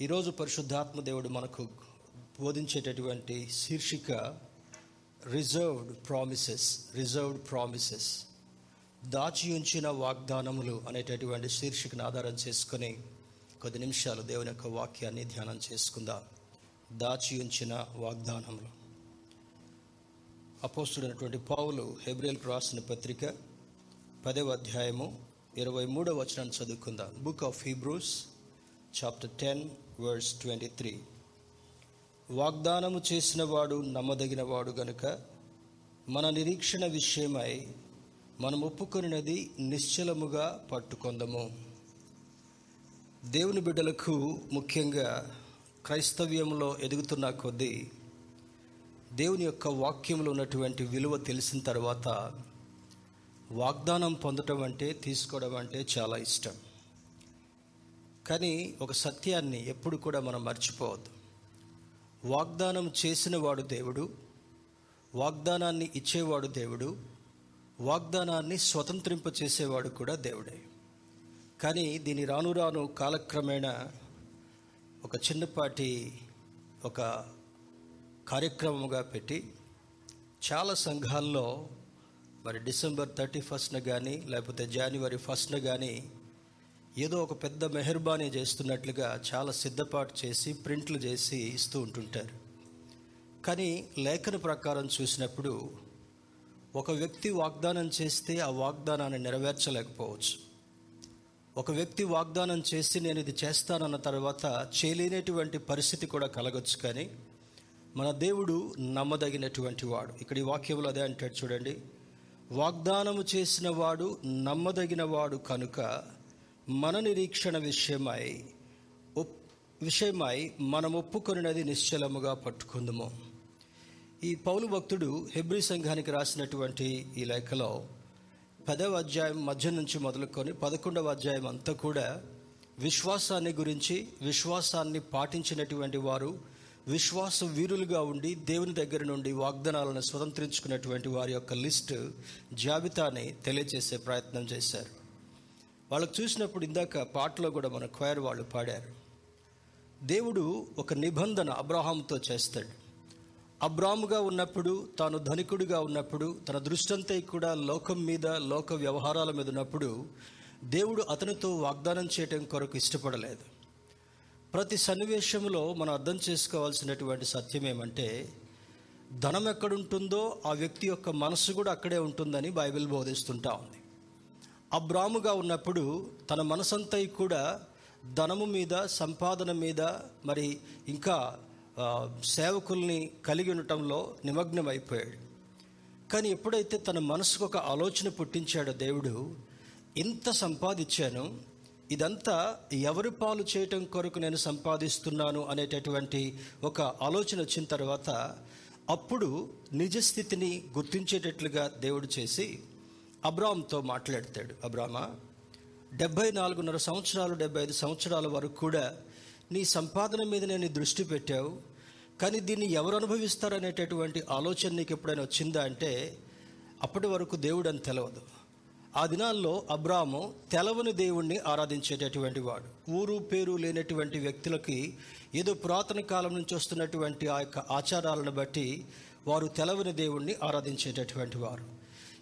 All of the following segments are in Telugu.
ఈరోజు పరిశుద్ధాత్మ దేవుడు మనకు బోధించేటటువంటి శీర్షిక రిజర్వ్డ్ ప్రామిసెస్ రిజర్వ్డ్ ప్రామిసెస్ దాచి ఉంచిన వాగ్దానములు అనేటటువంటి శీర్షికను ఆధారం చేసుకుని కొద్ది నిమిషాలు దేవుని యొక్క వాక్యాన్ని ధ్యానం చేసుకుందాం. దాచి ఉంచిన వాగ్దానములు. అపోస్తుడైనటువంటి పావులు హెబ్రియల్కు రాసిన పత్రిక పదవ అధ్యాయము ఇరవై మూడవ వచనాన్ని చదువుకుందాం. Book of Hebrews chapter ten verse twenty three వాగ్దానము చేసినవాడు నమ్మదగినవాడు నమ్మదగిన వాడు గనుక మన నిరీక్షణ విషయమై మనం ఒప్పుకొనినది నిశ్చలముగా పట్టుకొందము. దేవుని బిడ్డలకు ముఖ్యంగా క్రైస్తవ్యంలో ఎదుగుతున్న కొద్దీ దేవుని యొక్క వాక్యంలో ఉన్నటువంటి విలువ తెలిసిన తర్వాత వాగ్దానం పొందటం అంటే తీసుకోవడం అంటే చాలా ఇష్టం. కానీ ఒక సత్యాన్ని ఎప్పుడు కూడా మనం మర్చిపోవద్దు. వాగ్దానం చేసినవాడు దేవుడు వాగ్దానాన్ని ఇచ్చేవాడు దేవుడు వాగ్దానాన్ని స్వతంత్రింప చేసేవాడు కూడా దేవుడే. కానీ దీని రాను రాను కాలక్రమేణా ఒక చిన్నపాటి ఒక కార్యక్రమంగా పెట్టి చాలా సంఘాల్లో మరి డిసెంబర్ థర్టీ ఫస్ట్న కానీ లేకపోతే జనవరి ఫస్ట్న కానీ ఏదో ఒక పెద్ద మెహర్బానీ చేస్తున్నట్లుగా చాలా సిద్ధపాటు చేసి ప్రింట్లు చేసి ఇస్తూ ఉంటుంటారు. కానీ లేఖన ప్రకారం చూసినప్పుడు ఒక వ్యక్తి వాగ్దానం చేస్తే ఆ వాగ్దానాన్ని నెరవేర్చలేకపోవచ్చు. ఒక వ్యక్తి వాగ్దానం చేసి నేను ఇది చేస్తానన్న తర్వాత చేయలేనటువంటి పరిస్థితి కూడా కలగొచ్చు కానీ మన దేవుడు నమ్మదగినటువంటి వాడు. ఇక్కడ ఈ వాక్యంలో అదే అంటాడు చూడండి. వాగ్దానము చేసిన వాడు నమ్మదగిన వాడు కనుక మన నిరీక్షణ విషయమై ఒప్ విషయమై మనం ఒప్పుకొనినది నిశ్చలముగా పట్టుకుందము. ఈ పౌలు భక్తుడు హెబ్రి సంఘానికి రాసినటువంటి ఈ లేఖలో పదవ అధ్యాయం మధ్య నుంచి మొదలుకొని పదకొండవ అధ్యాయం అంతా కూడా విశ్వాసాన్ని గురించి విశ్వాసాన్ని పాటించినటువంటి వారు విశ్వాస వీరులుగా ఉండి దేవుని దగ్గర నుండి వాగ్దానాలను స్వతంత్రించుకున్నటువంటి వారి యొక్క లిస్టు జాబితాని తెలియజేసే ప్రయత్నం చేశారు. వాళ్ళకు చూసినప్పుడు ఇందాక పాటలో కూడా మన క్వైర్ వాళ్ళు పాడారు. దేవుడు ఒక నిబంధన అబ్రహాంతో చేస్తాడు. అబ్రాముగా ఉన్నప్పుడు తాను ధనికుడిగా ఉన్నప్పుడు తన దృష్టంతా కూడా లోకం మీద లోక వ్యవహారాల మీద ఉన్నప్పుడు దేవుడు అతనితో వాగ్దానం చేయటం కొరకు ఇష్టపడలేదు. ప్రతి సన్నివేశంలో మనం అర్థం చేసుకోవాల్సినటువంటి సత్యం ఏమంటే ధనం ఎక్కడుంటుందో ఆ వ్యక్తి యొక్క మనసు కూడా అక్కడే ఉంటుందని బైబిల్ బోధిస్తుంటా ఉంది. అబ్రాముగా ఉన్నప్పుడు తన మనసంతా కూడా ధనము మీద సంపాదన మీద మరి ఇంకా సేవకుల్ని కలిగి ఉండటంలో నిమగ్నం అయిపోయాడు కానీ ఎప్పుడైతే తన మనసుకు ఒక ఆలోచన పుట్టించాడో దేవుడు ఇంత సంపాదించాను ఇదంతా ఎవరి పాలు చేయటం కొరకు నేను సంపాదిస్తున్నాను అనేటటువంటి ఒక ఆలోచన వచ్చిన తర్వాత అప్పుడు నిజస్థితిని గుర్తించేటట్లుగా దేవుడు చేసి అబ్రామ్తో మాట్లాడతాడు అబ్రామా డెబ్బై నాలుగున్నర సంవత్సరాలు డెబ్బై ఐదు సంవత్సరాల వరకు కూడా నీ సంపాదన మీద నేను దృష్టి పెట్టావు. కానీ దీన్ని ఎవరు అనుభవిస్తారనేటటువంటి ఆలోచన నీకు ఎప్పుడైనా వచ్చిందా అంటే అప్పటి వరకు దేవుడు అని తెలవదు. ఆ దినాల్లో అబ్రాము తెలవని దేవుణ్ణి ఆరాధించేటటువంటి వాడు. ఊరు పేరు లేనటువంటి వ్యక్తులకి ఏదో పురాతన కాలం నుంచి వస్తున్నటువంటి ఆ యొక్క ఆచారాలను బట్టి వారు తెలవని దేవుణ్ణి ఆరాధించేటటువంటి వారు.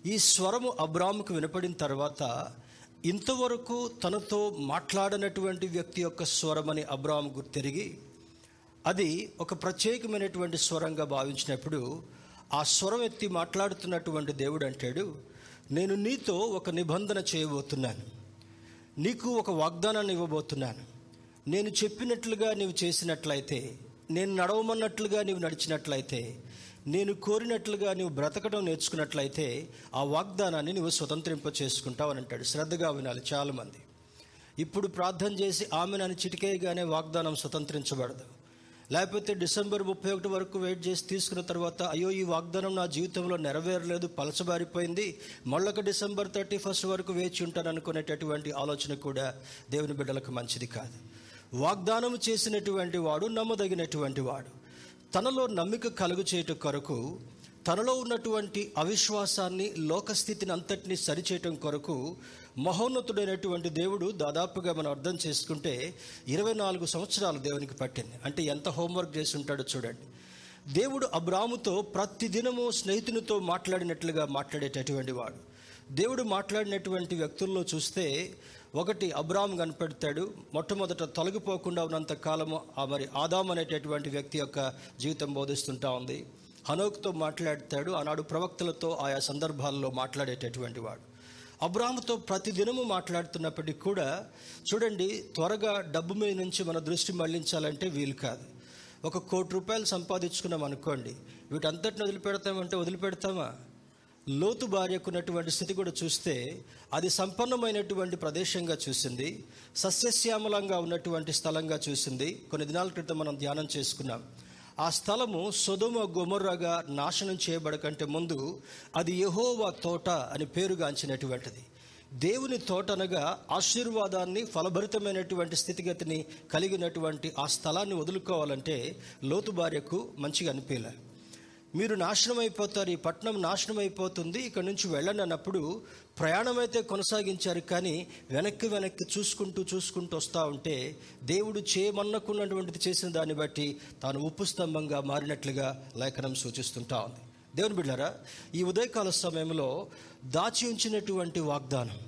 ఈ స్వరము అబ్రాముకు వినపడిన తర్వాత ఇంతవరకు తనతో మాట్లాడనటువంటి వ్యక్తి యొక్క స్వరమని అబ్రామ్ తిరిగి అది ఒక ప్రత్యేకమైనటువంటి స్వరంగా భావించినప్పుడు ఆ స్వరం ఎత్తి మాట్లాడుతున్నటువంటి దేవుడు అంటాడు నేను నీతో ఒక నిబంధన చేయబోతున్నాను. నీకు ఒక వాగ్దానాన్ని ఇవ్వబోతున్నాను. నేను చెప్పినట్లుగా నీవు చేసినట్లయితే నేను నడవమన్నట్లుగా నీవు నడిచినట్లయితే నేను కోరినట్లుగా నువ్వు బ్రతకడం నేర్చుకున్నట్లయితే ఆ వాగ్దానాన్ని నువ్వు స్వతంత్రింప చేసుకుంటావు అని అంటాడు. శ్రద్ధగా వినాలి చాలామంది. ఇప్పుడు ప్రార్థన చేసి ఆమె నన్ను చిటికేయగానే వాగ్దానం స్వతంత్రించబడదు. లేకపోతే డిసెంబర్ ముప్పై ఒకటి వరకు వెయిట్ చేసి తీసుకున్న తర్వాత అయ్యో ఈ వాగ్దానం నా జీవితంలో నెరవేరలేదు పలచబారిపోయింది మళ్ళొక డిసెంబర్ థర్టీ ఫస్ట్ వరకు వేచి ఉంటాను అనుకునేటటువంటి ఆలోచన కూడా దేవుని బిడ్డలకు మంచిది కాదు. వాగ్దానం చేసినటువంటి వాడు నమ్మదగినటువంటి వాడు. తనలో నమ్మిక కలుగు చేయట కొరకు తనలో ఉన్నటువంటి అవిశ్వాసాన్ని లోకస్థితిని అంతటిని సరిచేయటం కొరకు మహోన్నతుడైనటువంటి దేవుడు దాదాపుగా మనం అర్థం చేసుకుంటే ఇరవై నాలుగు సంవత్సరాలు దేవునికి పట్టింది. అంటే ఎంత హోంవర్క్ చేసి ఉంటాడో చూడండి. దేవుడు అబ్రాముతో ప్రతి దినము స్నేహితునితో మాట్లాడినట్లుగా మాట్లాడేటటువంటి వాడు. దేవుడు మాట్లాడినటువంటి వ్యక్తుల్లో చూస్తే ఒకటి అబ్రామ్ కనపెడతాడు. మొట్టమొదట తొలగిపోకుండా ఉన్నంత కాలము ఆ మరి ఆదాం అనేటటువంటి వ్యక్తి యొక్క జీవితం బోధిస్తుంటా ఉంది. హనోక్తో మాట్లాడతాడు. ఆనాడు ప్రవక్తలతో ఆయా సందర్భాల్లో మాట్లాడేటటువంటి వాడు. అబ్రాహ్మతో ప్రతిదినము మాట్లాడుతున్నప్పటికీ కూడా చూడండి త్వరగా డబ్బు మీద నుంచి మన దృష్టి మళ్ళించాలంటే వీలు కాదు. ఒక కోటి రూపాయలు సంపాదించుకున్నాం అనుకోండి వీటంతటిని వదిలిపెడతామంటే వదిలిపెడతామా? లోతు భార్యకున్నటువంటి స్థితి కూడా చూస్తే అది సంపన్నమైనటువంటి ప్రదేశంగా చూసింది సస్యశ్యామలంగా ఉన్నటువంటి స్థలంగా చూసింది. కొన్ని దినాల క్రితం మనం ధ్యానం చేసుకున్నాం. ఆ స్థలము సుధుమ గుమర్రగా నాశనం చేయబడకంటే ముందు అది యహోవా తోట అని పేరుగాంచినటువంటిది. దేవుని తోట అనగా ఆశీర్వాదాన్ని ఫలభరితమైనటువంటి స్థితిగతిని కలిగినటువంటి ఆ స్థలాన్ని వదులుకోవాలంటే లోతు భార్యకు మంచిగా అనిపించలే. మీరు నాశనం అయిపోతారు ఈ పట్టణం నాశనం అయిపోతుంది ఇక్కడ నుంచి వెళ్ళండి అన్నప్పుడు ప్రయాణం అయితే కొనసాగించారు కానీ వెనక్కి వెనక్కి చూసుకుంటూ చూసుకుంటూ వస్తూ ఉంటే దేవుడు చేయమన్నకున్నటువంటిది చేసిన దాన్ని బట్టి తాను ఉప్పు స్తంభంగా మారినట్లుగా లేఖనం సూచిస్తుంటా ఉంది. దేవుని బిడ్డారా ఈ ఉదయకాల సమయంలో దాచి ఉంచినటువంటి వాగ్దానం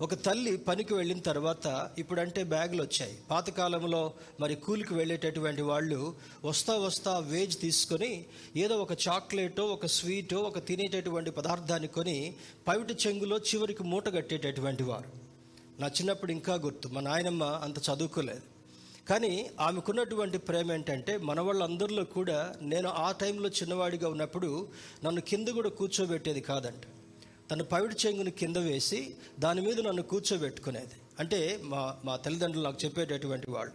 ఒక తల్లి పనికి వెళ్ళిన తర్వాత ఇప్పుడంటే బ్యాగులు వచ్చాయి. పాతకాలంలో మరి కూలికి వెళ్ళేటటువంటి వాళ్ళు వస్తా వస్తా వేజ్ తీసుకొని ఏదో ఒక చాక్లెటో ఒక స్వీటో ఒక తినేటటువంటి పదార్థాన్ని కొని పవిట చెంగులో చివరికి మూట కట్టేటటువంటి వారు. నా చిన్నప్పుడు ఇంకా గుర్తు. మా నాయనమ్మ అంత చదువుకోలేదు. కానీ ఆమెకున్నటువంటి ప్రేమ ఏంటంటే మన వాళ్ళందరిలో కూడా నేను ఆ టైంలో చిన్నవాడిగా ఉన్నప్పుడు నన్ను కింద కూడా కూర్చోబెట్టేది కాదంట. తన పవిడి చెంగుని కింద వేసి దాని మీద నన్ను కూర్చోబెట్టుకునేది. అంటే మా మా తల్లిదండ్రులు నాకు చెప్పేటటువంటి వాళ్ళు.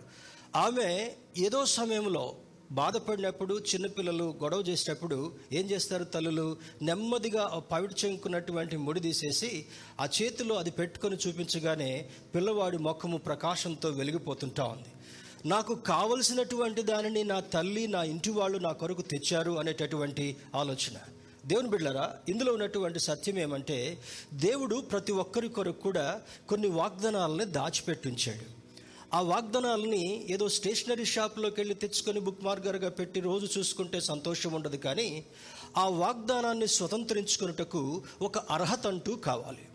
ఆమె ఏదో సమయంలో బాధపడినప్పుడు చిన్నపిల్లలు గొడవ చేసేటప్పుడు ఏం చేస్తారు తల్లులు? నెమ్మదిగా పవిడి చెంకున్నటువంటి ముడి తీసేసి ఆ చేతిలో అది పెట్టుకొని చూపించగానే పిల్లవాడి ముఖము ప్రకాశంతో వెలిగిపోతుంటా ఉంది. నాకు కావలసినటువంటి దానిని నా తల్లి నా ఇంటి వాళ్ళు నా కొరకు తెచ్చారు అనేటటువంటి ఆలోచన. దేవుని బిడ్డలారా ఇందులో ఉన్నటువంటి సత్యం ఏమంటే దేవుడు ప్రతి ఒక్కరి కొరకు కూడా కొన్ని వాగ్దానాలని దాచిపెట్టించాడు ఆ వాగ్దానాలని ఏదో స్టేషనరీ షాప్లోకి వెళ్ళి తెచ్చుకొని బుక్ మార్గర్గా పెట్టి రోజు చూసుకుంటే సంతోషం ఉండదు కానీ ఆ వాగ్దానాన్ని స్వతంత్రించుకున్నటకు ఒక అర్హత అంటూ కావాలి.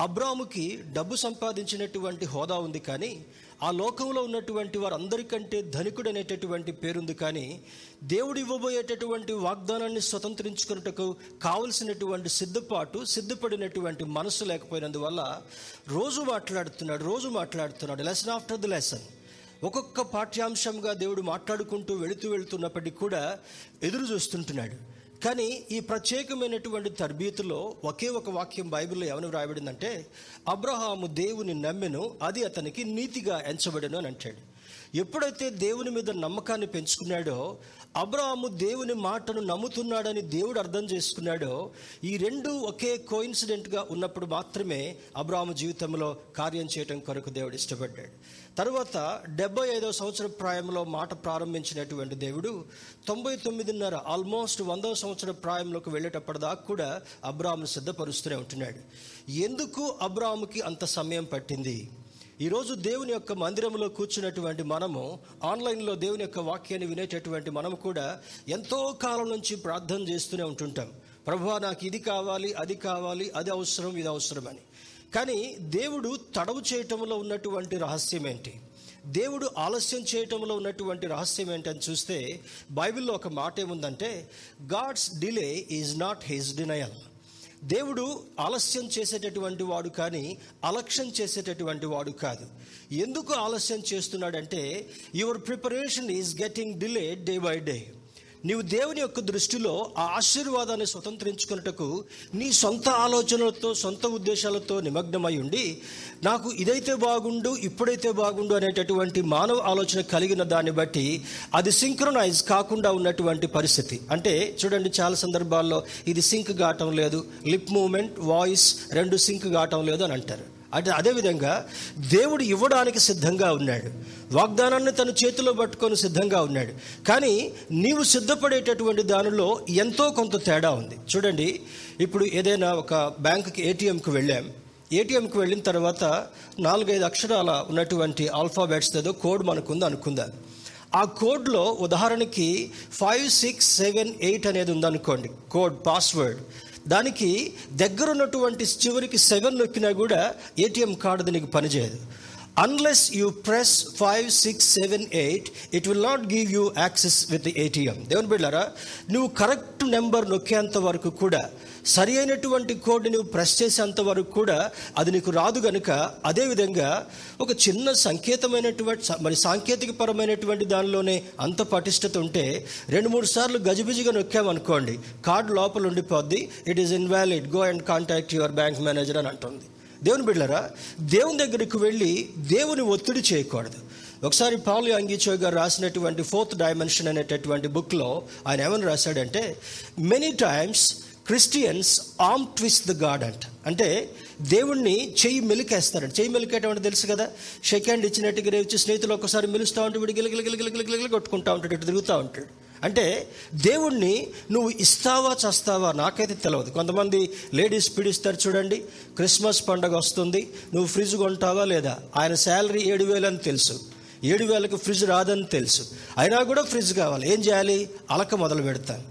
అబ్రాముకి డబ్బు సంపాదించినటువంటి హోదా ఉంది కానీ ఆ లోకంలో ఉన్నటువంటి వారందరికంటే ధనికుడు అనేటటువంటి పేరుంది కానీ దేవుడు ఇవ్వబోయేటటువంటి వాగ్దానాన్ని స్వతంత్రించుకున్నటకు కావలసినటువంటి సిద్ధపాటు సిద్ధపడినటువంటి మనసు లేకపోయినందువల్ల రోజు మాట్లాడుతున్నాడు రోజు మాట్లాడుతున్నాడు. లెసన్ ఆఫ్టర్ ది లెసన్ ఒక్కొక్క పాఠ్యాంశంగా దేవుడు మాట్లాడుకుంటూ వెళుతూ వెళుతున్నప్పటికీ కూడా ఎదురు చూస్తుంటున్నాడు. కానీ ఈ ప్రత్యేకమైనటువంటి తర్బీతులో ఒకే ఒక వాక్యం బైబిల్లో ఏమని వ్రాయబడిందంటే అబ్రహాము దేవుని నమ్మెను అది అతనికి నీతిగా ఎంచబడను అని అంటాడు. ఎప్పుడైతే దేవుని మీద నమ్మకాన్ని పెంచుకున్నాడో అబ్రహాము దేవుని మాటను నమ్ముతున్నాడని దేవుడు అర్థం చేసుకున్నాడో ఈ రెండు ఒకే కోయిన్సిడెంట్గా ఉన్నప్పుడు మాత్రమే అబ్రహాము జీవితంలో కార్యం చేయటం కొరకు దేవుడు ఇష్టపడ్డాడు. తర్వాత డెబ్బై ఐదవ సంవత్సర ప్రాయంలో మాట ప్రారంభించినటువంటి దేవుడు తొంభై తొమ్మిదిన్నర ఆల్మోస్ట్ వందవ సంవత్సర ప్రాయంలోకి వెళ్ళేటప్పటి దాకా కూడా అబ్రాహామును సిద్ధపరుస్తూనే ఉంటున్నాడు. ఎందుకు అబ్రాహాముకి అంత సమయం పట్టింది? ఈరోజు దేవుని యొక్క మందిరంలో కూర్చున్నటువంటి మనము ఆన్లైన్లో దేవుని యొక్క వాక్యాన్ని వినేటటువంటి మనము కూడా ఎంతో కాలం నుంచి ప్రార్థన చేస్తూనే ఉంటుంటాం. ప్రభు నాకు ఇది కావాలి అది కావాలి అది అవసరం ఇది అవసరం అని. కానీ దేవుడు తడవు చేయటంలో ఉన్నటువంటి రహస్యం ఏంటి? దేవుడు ఆలస్యం చేయటంలో ఉన్నటువంటి రహస్యం ఏంటని చూస్తే బైబిల్లో ఒక మాట ఏముందంటే God's delay is not his denial. దేవుడు ఆలస్యం చేసేటటువంటి వాడు కానీ అలక్ష్యం చేసేటటువంటి వాడు కాదు. ఎందుకు ఆలస్యం చేస్తున్నాడంటే your preparation is getting delay day by day. నీవు దేవుని యొక్క దృష్టిలో ఆ ఆశీర్వాదాన్ని స్వతంత్రించుకున్నటకు నీ సొంత ఆలోచనలతో సొంత ఉద్దేశాలతో నిమగ్నమై ఉండి నాకు ఇదైతే బాగుండు ఇప్పుడైతే బాగుండు అనేటటువంటి మానవ ఆలోచన కలిగిన దాన్ని బట్టి అది సింక్రొనైజ్ కాకుండా ఉన్నటువంటి పరిస్థితి. అంటే చూడండి చాలా సందర్భాల్లో ఇది సింక్ కావటం లేదు లిప్ మూమెంట్ వాయిస్ రెండు సింక్ కావటం లేదు అని అంటారు. అంటే అదేవిధంగా దేవుడు ఇవ్వడానికి సిద్ధంగా ఉన్నాడు. వాగ్దానాన్ని తన చేతిలో పట్టుకొని సిద్ధంగా ఉన్నాడు. కానీ నీవు సిద్ధపడేటటువంటి దానిలో ఎంతో కొంత తేడా ఉంది. చూడండి ఇప్పుడు ఏదైనా ఒక బ్యాంకుకి ఏటీఎంకి వెళ్ళాం. ఏటీఎంకి వెళ్ళిన తర్వాత నాలుగైదు అక్షరాల ఉన్నటువంటి ఆల్ఫాబెట్స్ ఏదో కోడ్ మనకుంది అనుకుందాం. ఆ కోడ్లో ఉదాహరణకి ఫైవ్ సిక్స్ సెవెన్ ఎయిట్ అనేది ఉందనుకోండి. Code password. దానికి దగ్గర ఉన్నటువంటి చివరికి సెవెన్ నొక్కినా కూడా ఏటీఎం కార్డు నీకు పనిచేయదు. Unless you press five six seven eight it will not give you access with ATM దేవుని బిళ్ళారా నువ్వు కరెక్ట్ నెంబర్ నొక్కేంత వరకు కూడా సరి అయినటువంటి కోడ్ని నువ్వు ప్రెస్ చేసేంత వరకు కూడా అది నీకు రాదు గనుక అదేవిధంగా ఒక చిన్న సంకేతమైనటువంటి మరి సాంకేతిక పరమైనటువంటి దానిలోనే అంత పటిష్టత ఉంటే రెండు మూడు సార్లు గజిబిజిగా నొక్కామనుకోండి కార్డు లోపల ఉండిపోద్ది it is invalid go and contact your bank manager అని అంటుంది. దేవుని బిళ్ళరా దేవుని దగ్గరికి వెళ్ళి దేవుని ఒత్తిడి చేయకూడదు. ఒకసారి పాలు అంగీచో గారు రాసినటువంటి ఫోర్త్ డైమెన్షన్ అనేటటువంటి బుక్లో ఆయన ఏమని రాశాడంటే many times Christians am twist the God అంట. అంటే దేవుణ్ణి చెయ్యి మెలికేస్తారంట. చెయ్యి మెలికేయటం తెలుసు కదా? షేక్ హ్యాండ్ ఇచ్చినట్టుగా రేపు స్నేహితులు ఒకసారి మెలుస్తూ ఉంటే వీడు గిలగిల గిలగిల గిలగిల కొట్టుకుంటా ఉంటాడు ఇటు తిరుగుతూ ఉంటాడు. అంటే దేవుణ్ణి నువ్వు ఇస్తావా చస్తావా నాకైతే తెలియదు కొంతమంది లేడీస్ పిడిస్తారు చూడండి క్రిస్మస్ పండగ వస్తుంది నువ్వు ఫ్రిడ్జ్ కొంటావా లేదా? ఆయన శాలరీ ఏడు వేలు అని తెలుసు. ఏడు వేలకు ఫ్రిడ్జ్ రాదని తెలుసు. అయినా కూడా ఫ్రిడ్జ్ కావాలి. ఏం చేయాలి? అలక మొదలు పెడతాను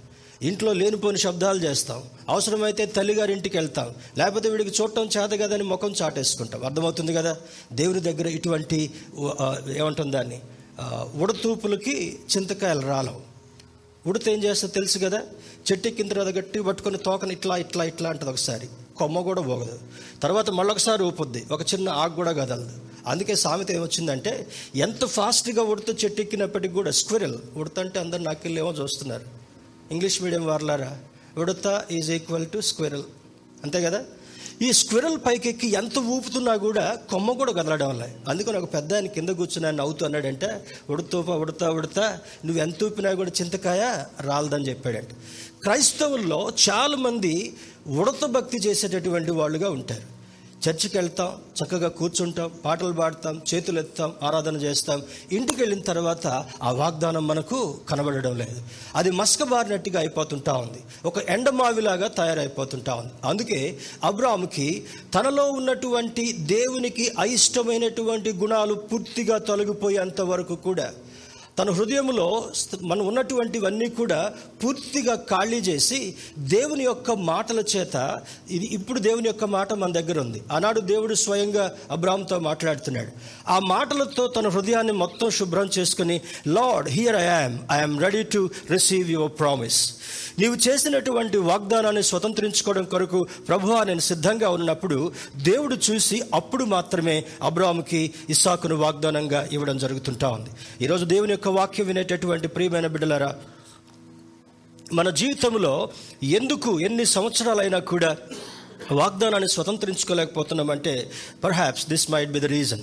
ఇంట్లో లేనిపోని శబ్దాలు చేస్తాం. అవసరమైతే తల్లిగారి ఇంటికి వెళ్తాం. లేకపోతే వీడికి చూడటం చేత కదని ముఖం చాటేసుకుంటాం. అర్థమవుతుంది కదా? దేవుని దగ్గర ఇటువంటి ఏమంటుంది దాన్ని? ఉడతూపులకి చింతకాయలు రాలవు. ఉడితే ఏం చేస్తా తెలుసు కదా? చెట్టు కింద తర్వాత గట్టి పట్టుకొని తోకని ఇట్లా ఇట్లా ఇట్లా అంటది ఒకసారి. కొమ్మ కూడా పోగదు. తర్వాత మళ్ళొకసారి ఊపుద్ది. ఒక చిన్న ఆకు కూడా కదలదు. అందుకే సామెత ఏమొచ్చిందంటే ఎంత ఫాస్ట్గా ఉడితే చెట్టు ఎక్కినప్పటికి కూడా స్క్విరల్. ఉడతంటే అందరు నాకెళ్ళి ఏమో చూస్తున్నారు. ఇంగ్లీష్ మీడియం వార్లారా? ఉడత ఈజ్ ఈక్వల్ టు స్క్విరల్. అంతే కదా? ఈ స్క్విరల్ పైకెక్కి ఎంత ఊపుతున్నా కూడా కొమ్మ కూడా కదలడం వల్ల. అందుకని ఒక పెద్ద ఆయన కింద కూర్చుని ఆయన నవ్వుతూ అన్నాడంటే ఉడుతూప ఉడతా ఉడతా నువ్వు ఎంత ఊపినా కూడా చింతకాయ రాలదని చెప్పాడంట. క్రైస్తవుల్లో చాలామంది ఉడత భక్తి చేసేటటువంటి వాళ్ళుగా ఉంటారు. చర్చికి వెళ్తాం చక్కగా కూర్చుంటాం పాటలు పాడతాం చేతులు ఎత్తాం ఆరాధన చేస్తాం. ఇంటికి వెళ్ళిన తర్వాత ఆ వాగ్దానం మనకు కనబడడం లేదు. అది మస్కబారినట్టుగా అయిపోతుంటా ఉంది. ఒక ఎండమావిలాగా తయారైపోతుంటా ఉంది. అందుకే అబ్రాముకి తనలో ఉన్నటువంటి దేవునికి అయిష్టమైనటువంటి గుణాలు పూర్తిగా తొలగిపోయేంత వరకు కూడా తన హృదయంలో మనం ఉన్నటువంటివన్నీ కూడా పూర్తిగా ఖాళీ చేసి దేవుని యొక్క మాటల చేత ఇది ఇప్పుడు దేవుని యొక్క మాట మన దగ్గర ఉంది. ఆనాడు దేవుడు స్వయంగా అబ్రామ్తో మాట్లాడుతున్నాడు. ఆ మాటలతో తన హృదయాన్ని మొత్తం శుభ్రం చేసుకుని Lord here I I'm I'm ready to receive your promise. నీవు చేసినటువంటి వాగ్దానాన్ని స్వతంత్రించుకోవడం కొరకు ప్రభువా నేను సిద్ధంగా ఉన్నప్పుడు దేవుడు చూసి అప్పుడు మాత్రమే అబ్రాముకి ఇస్సాకును వాగ్దానంగా ఇవ్వడం జరుగుతుంటా ఉంది. ఈరోజు దేవుని యొక్క వాక్యం వినేటటువంటి ప్రియమైన బిడ్డలారా మన జీవితంలో ఎందుకు ఎన్ని సంవత్సరాలైనా కూడా వాగ్దానాన్ని స్వతంత్రించుకోలేకపోతున్నామంటే perhaps this might be the reason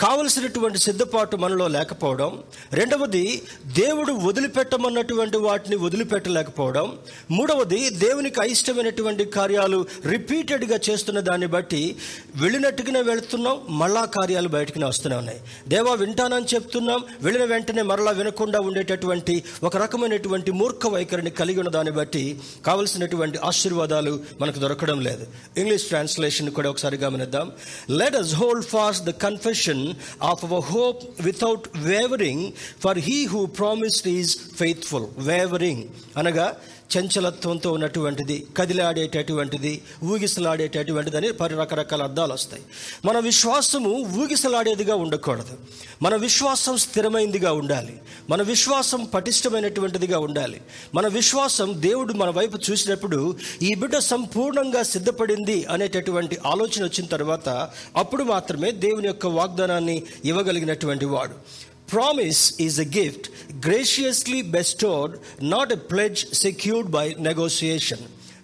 కావలసినటువంటి సిద్ధపాటు మనలో లేకపోవడం రెండవది దేవుడు వదిలిపెట్టమన్నటువంటి వాటిని వదిలిపెట్టలేకపోవడం మూడవది దేవునికి అయిష్టమైనటువంటి కార్యాలు రిపీటెడ్గా చేస్తున్న దాన్ని బట్టి వెళ్ళినట్టుగానే వెళుతున్నాం మళ్ళా కార్యాలు బయటకునే వస్తూనే ఉన్నాయి. దేవా వింటానని చెప్తున్నాం వెళ్ళిన వెంటనే మరలా వినకుండా ఉండేటటువంటి ఒక రకమైనటువంటి మూర్ఖ వైఖరిని కలిగి ఉన్న దాన్ని బట్టి కావలసినటువంటి ఆశీర్వాదాలు మనకు దొరకడం లేదు. ఇంగ్లీష్ ట్రాన్స్లేషన్ కూడా ఒకసారి గమనిద్దాం. Let us hold fast the confession of our hope without wavering for he who promised is faithful wavering అనగా చంచలత్వంతో ఉన్నటువంటిది కదిలాడేటటువంటిది ఊగిసలాడేటటువంటిది అని పరి రకరకాల అర్థాలు వస్తాయి. మన విశ్వాసము ఊగిసలాడేదిగా ఉండకూడదు. మన విశ్వాసం స్థిరమైనదిగా ఉండాలి. మన విశ్వాసం పటిష్టమైనటువంటిదిగా ఉండాలి. మన విశ్వాసం దేవుడు మన వైపు చూసినప్పుడు ఈ బిడ్డ సంపూర్ణంగా సిద్ధపడింది అనేటటువంటి ఆలోచన వచ్చిన తర్వాత అప్పుడు మాత్రమే దేవుని యొక్క వాగ్దానాన్ని ఇవ్వగలిగినటువంటి వాడు. Promise is a gift graciously bestowed, not a pledge secured by negotiation.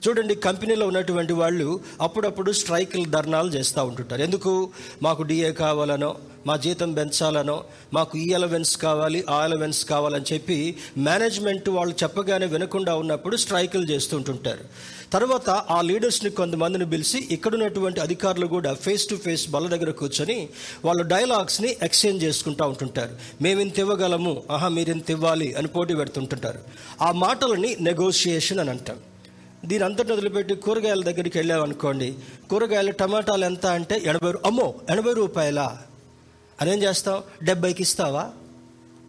చూడండి కంపెనీలో ఉన్నటువంటి వాళ్ళు అప్పుడప్పుడు స్ట్రైకులు ధర్నాలు చేస్తూ ఉంటుంటారు. ఎందుకు? మాకు డిఏ కావాలనో మా జీతం పెంచాలనో మాకు e ఈ అలవెన్స్ కావాలి ఆ అలవెన్స్ కావాలని చెప్పి మేనేజ్మెంట్ వాళ్ళు చెప్పగానే వినకుండా ఉన్నప్పుడు స్ట్రైకులు చేస్తుంటుంటారు తర్వాత ఆ లీడర్స్ని కొంతమందిని పిలిచి ఇక్కడ ఉన్నటువంటి అధికారులు కూడా ఫేస్ టు ఫేస్ బల్ల దగ్గర కూర్చొని వాళ్ళు డైలాగ్స్ని ఎక్స్చేంజ్ చేసుకుంటూ ఉంటుంటారు. మేము ఇంత ఇవ్వగలము? ఆహా మీరు ఇంత ఇవ్వాలి? అని పోటీ పెడుతుంటుంటారు. ఆ మాటలని నెగోషియేషన్ అని అంటారు. దీని అంతటి వదిలిపెట్టి కూరగాయల దగ్గరికి వెళ్ళామనుకోండి కూరగాయలు టమాటాలు ఎంత అంటే ఎనభై రూ- అమ్మో ఎనభై రూపాయలా. అదేం చేస్తాం? డెబ్బైకి ఇస్తావా?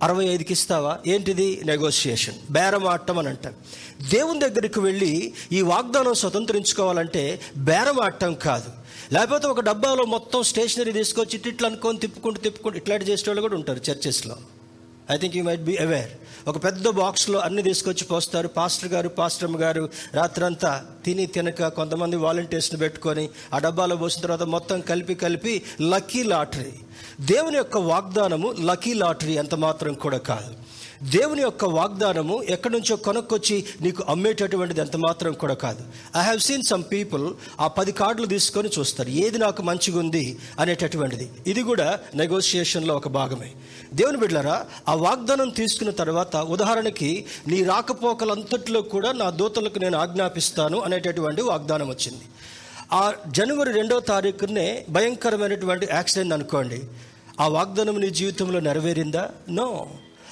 అరవై ఐదుకి ఇస్తావా? ఏంటిది? నెగోషియేషన్. బేరం ఆడటం అని అంటాం. దేవుని దగ్గరికి వెళ్ళి ఈ వాగ్దానం స్వతంత్రించుకోవాలంటే బేరం ఆడటం కాదు. లేకపోతే ఒక డబ్బాలో మొత్తం స్టేషనరీ తీసుకొచ్చి ఇట్లా అనుకొని తిప్పుకుంటూ తిప్పుకుంటూ ఇట్లాంటి చేసే వాళ్ళు కూడా ఉంటారు చర్చెస్లో. I think you might be aware ఒక పెద్ద బాక్స్లో అన్ని తీసుకొచ్చి పోస్తారు. పాస్టర్ గారు పాస్టర్మ గారు రాత్రంతా తిని తినక కొంతమంది వాలంటీర్స్ని పెట్టుకొని ఆ డబ్బాలో పోసిన తర్వాత మొత్తం కలిపి కలిపి లక్కీ లాటరీ. దేవుని యొక్క వాగ్దానము లక్కీ లాటరీ ఎంత మాత్రం కూడా కాదు. దేవుని యొక్క వాగ్దానము ఎక్కడి నుంచో కొనుక్కొచ్చి నీకు అమ్మేటటువంటిది ఎంత మాత్రం కూడా కాదు. I have seen some people ఆ పది కార్డులు తీసుకొని చూస్తారు. ఏది నాకు మంచిగా ఉంది అనేటటువంటిది. ఇది కూడా నెగోషియేషన్లో ఒక భాగమే. దేవుని బిడ్డలారా ఆ వాగ్దానం తీసుకున్న తర్వాత ఉదాహరణకి నీ రాకపోకలంతట్లో కూడా నా దూతలకు నేను ఆజ్ఞాపిస్తాను అనేటటువంటి వాగ్దానం వచ్చింది. ఆ జనవరి రెండో తారీఖునే భయంకరమైనటువంటి యాక్సిడెంట్ అనుకోండి. ఆ వాగ్దానం నీ జీవితంలో నెరవేరిందా? నో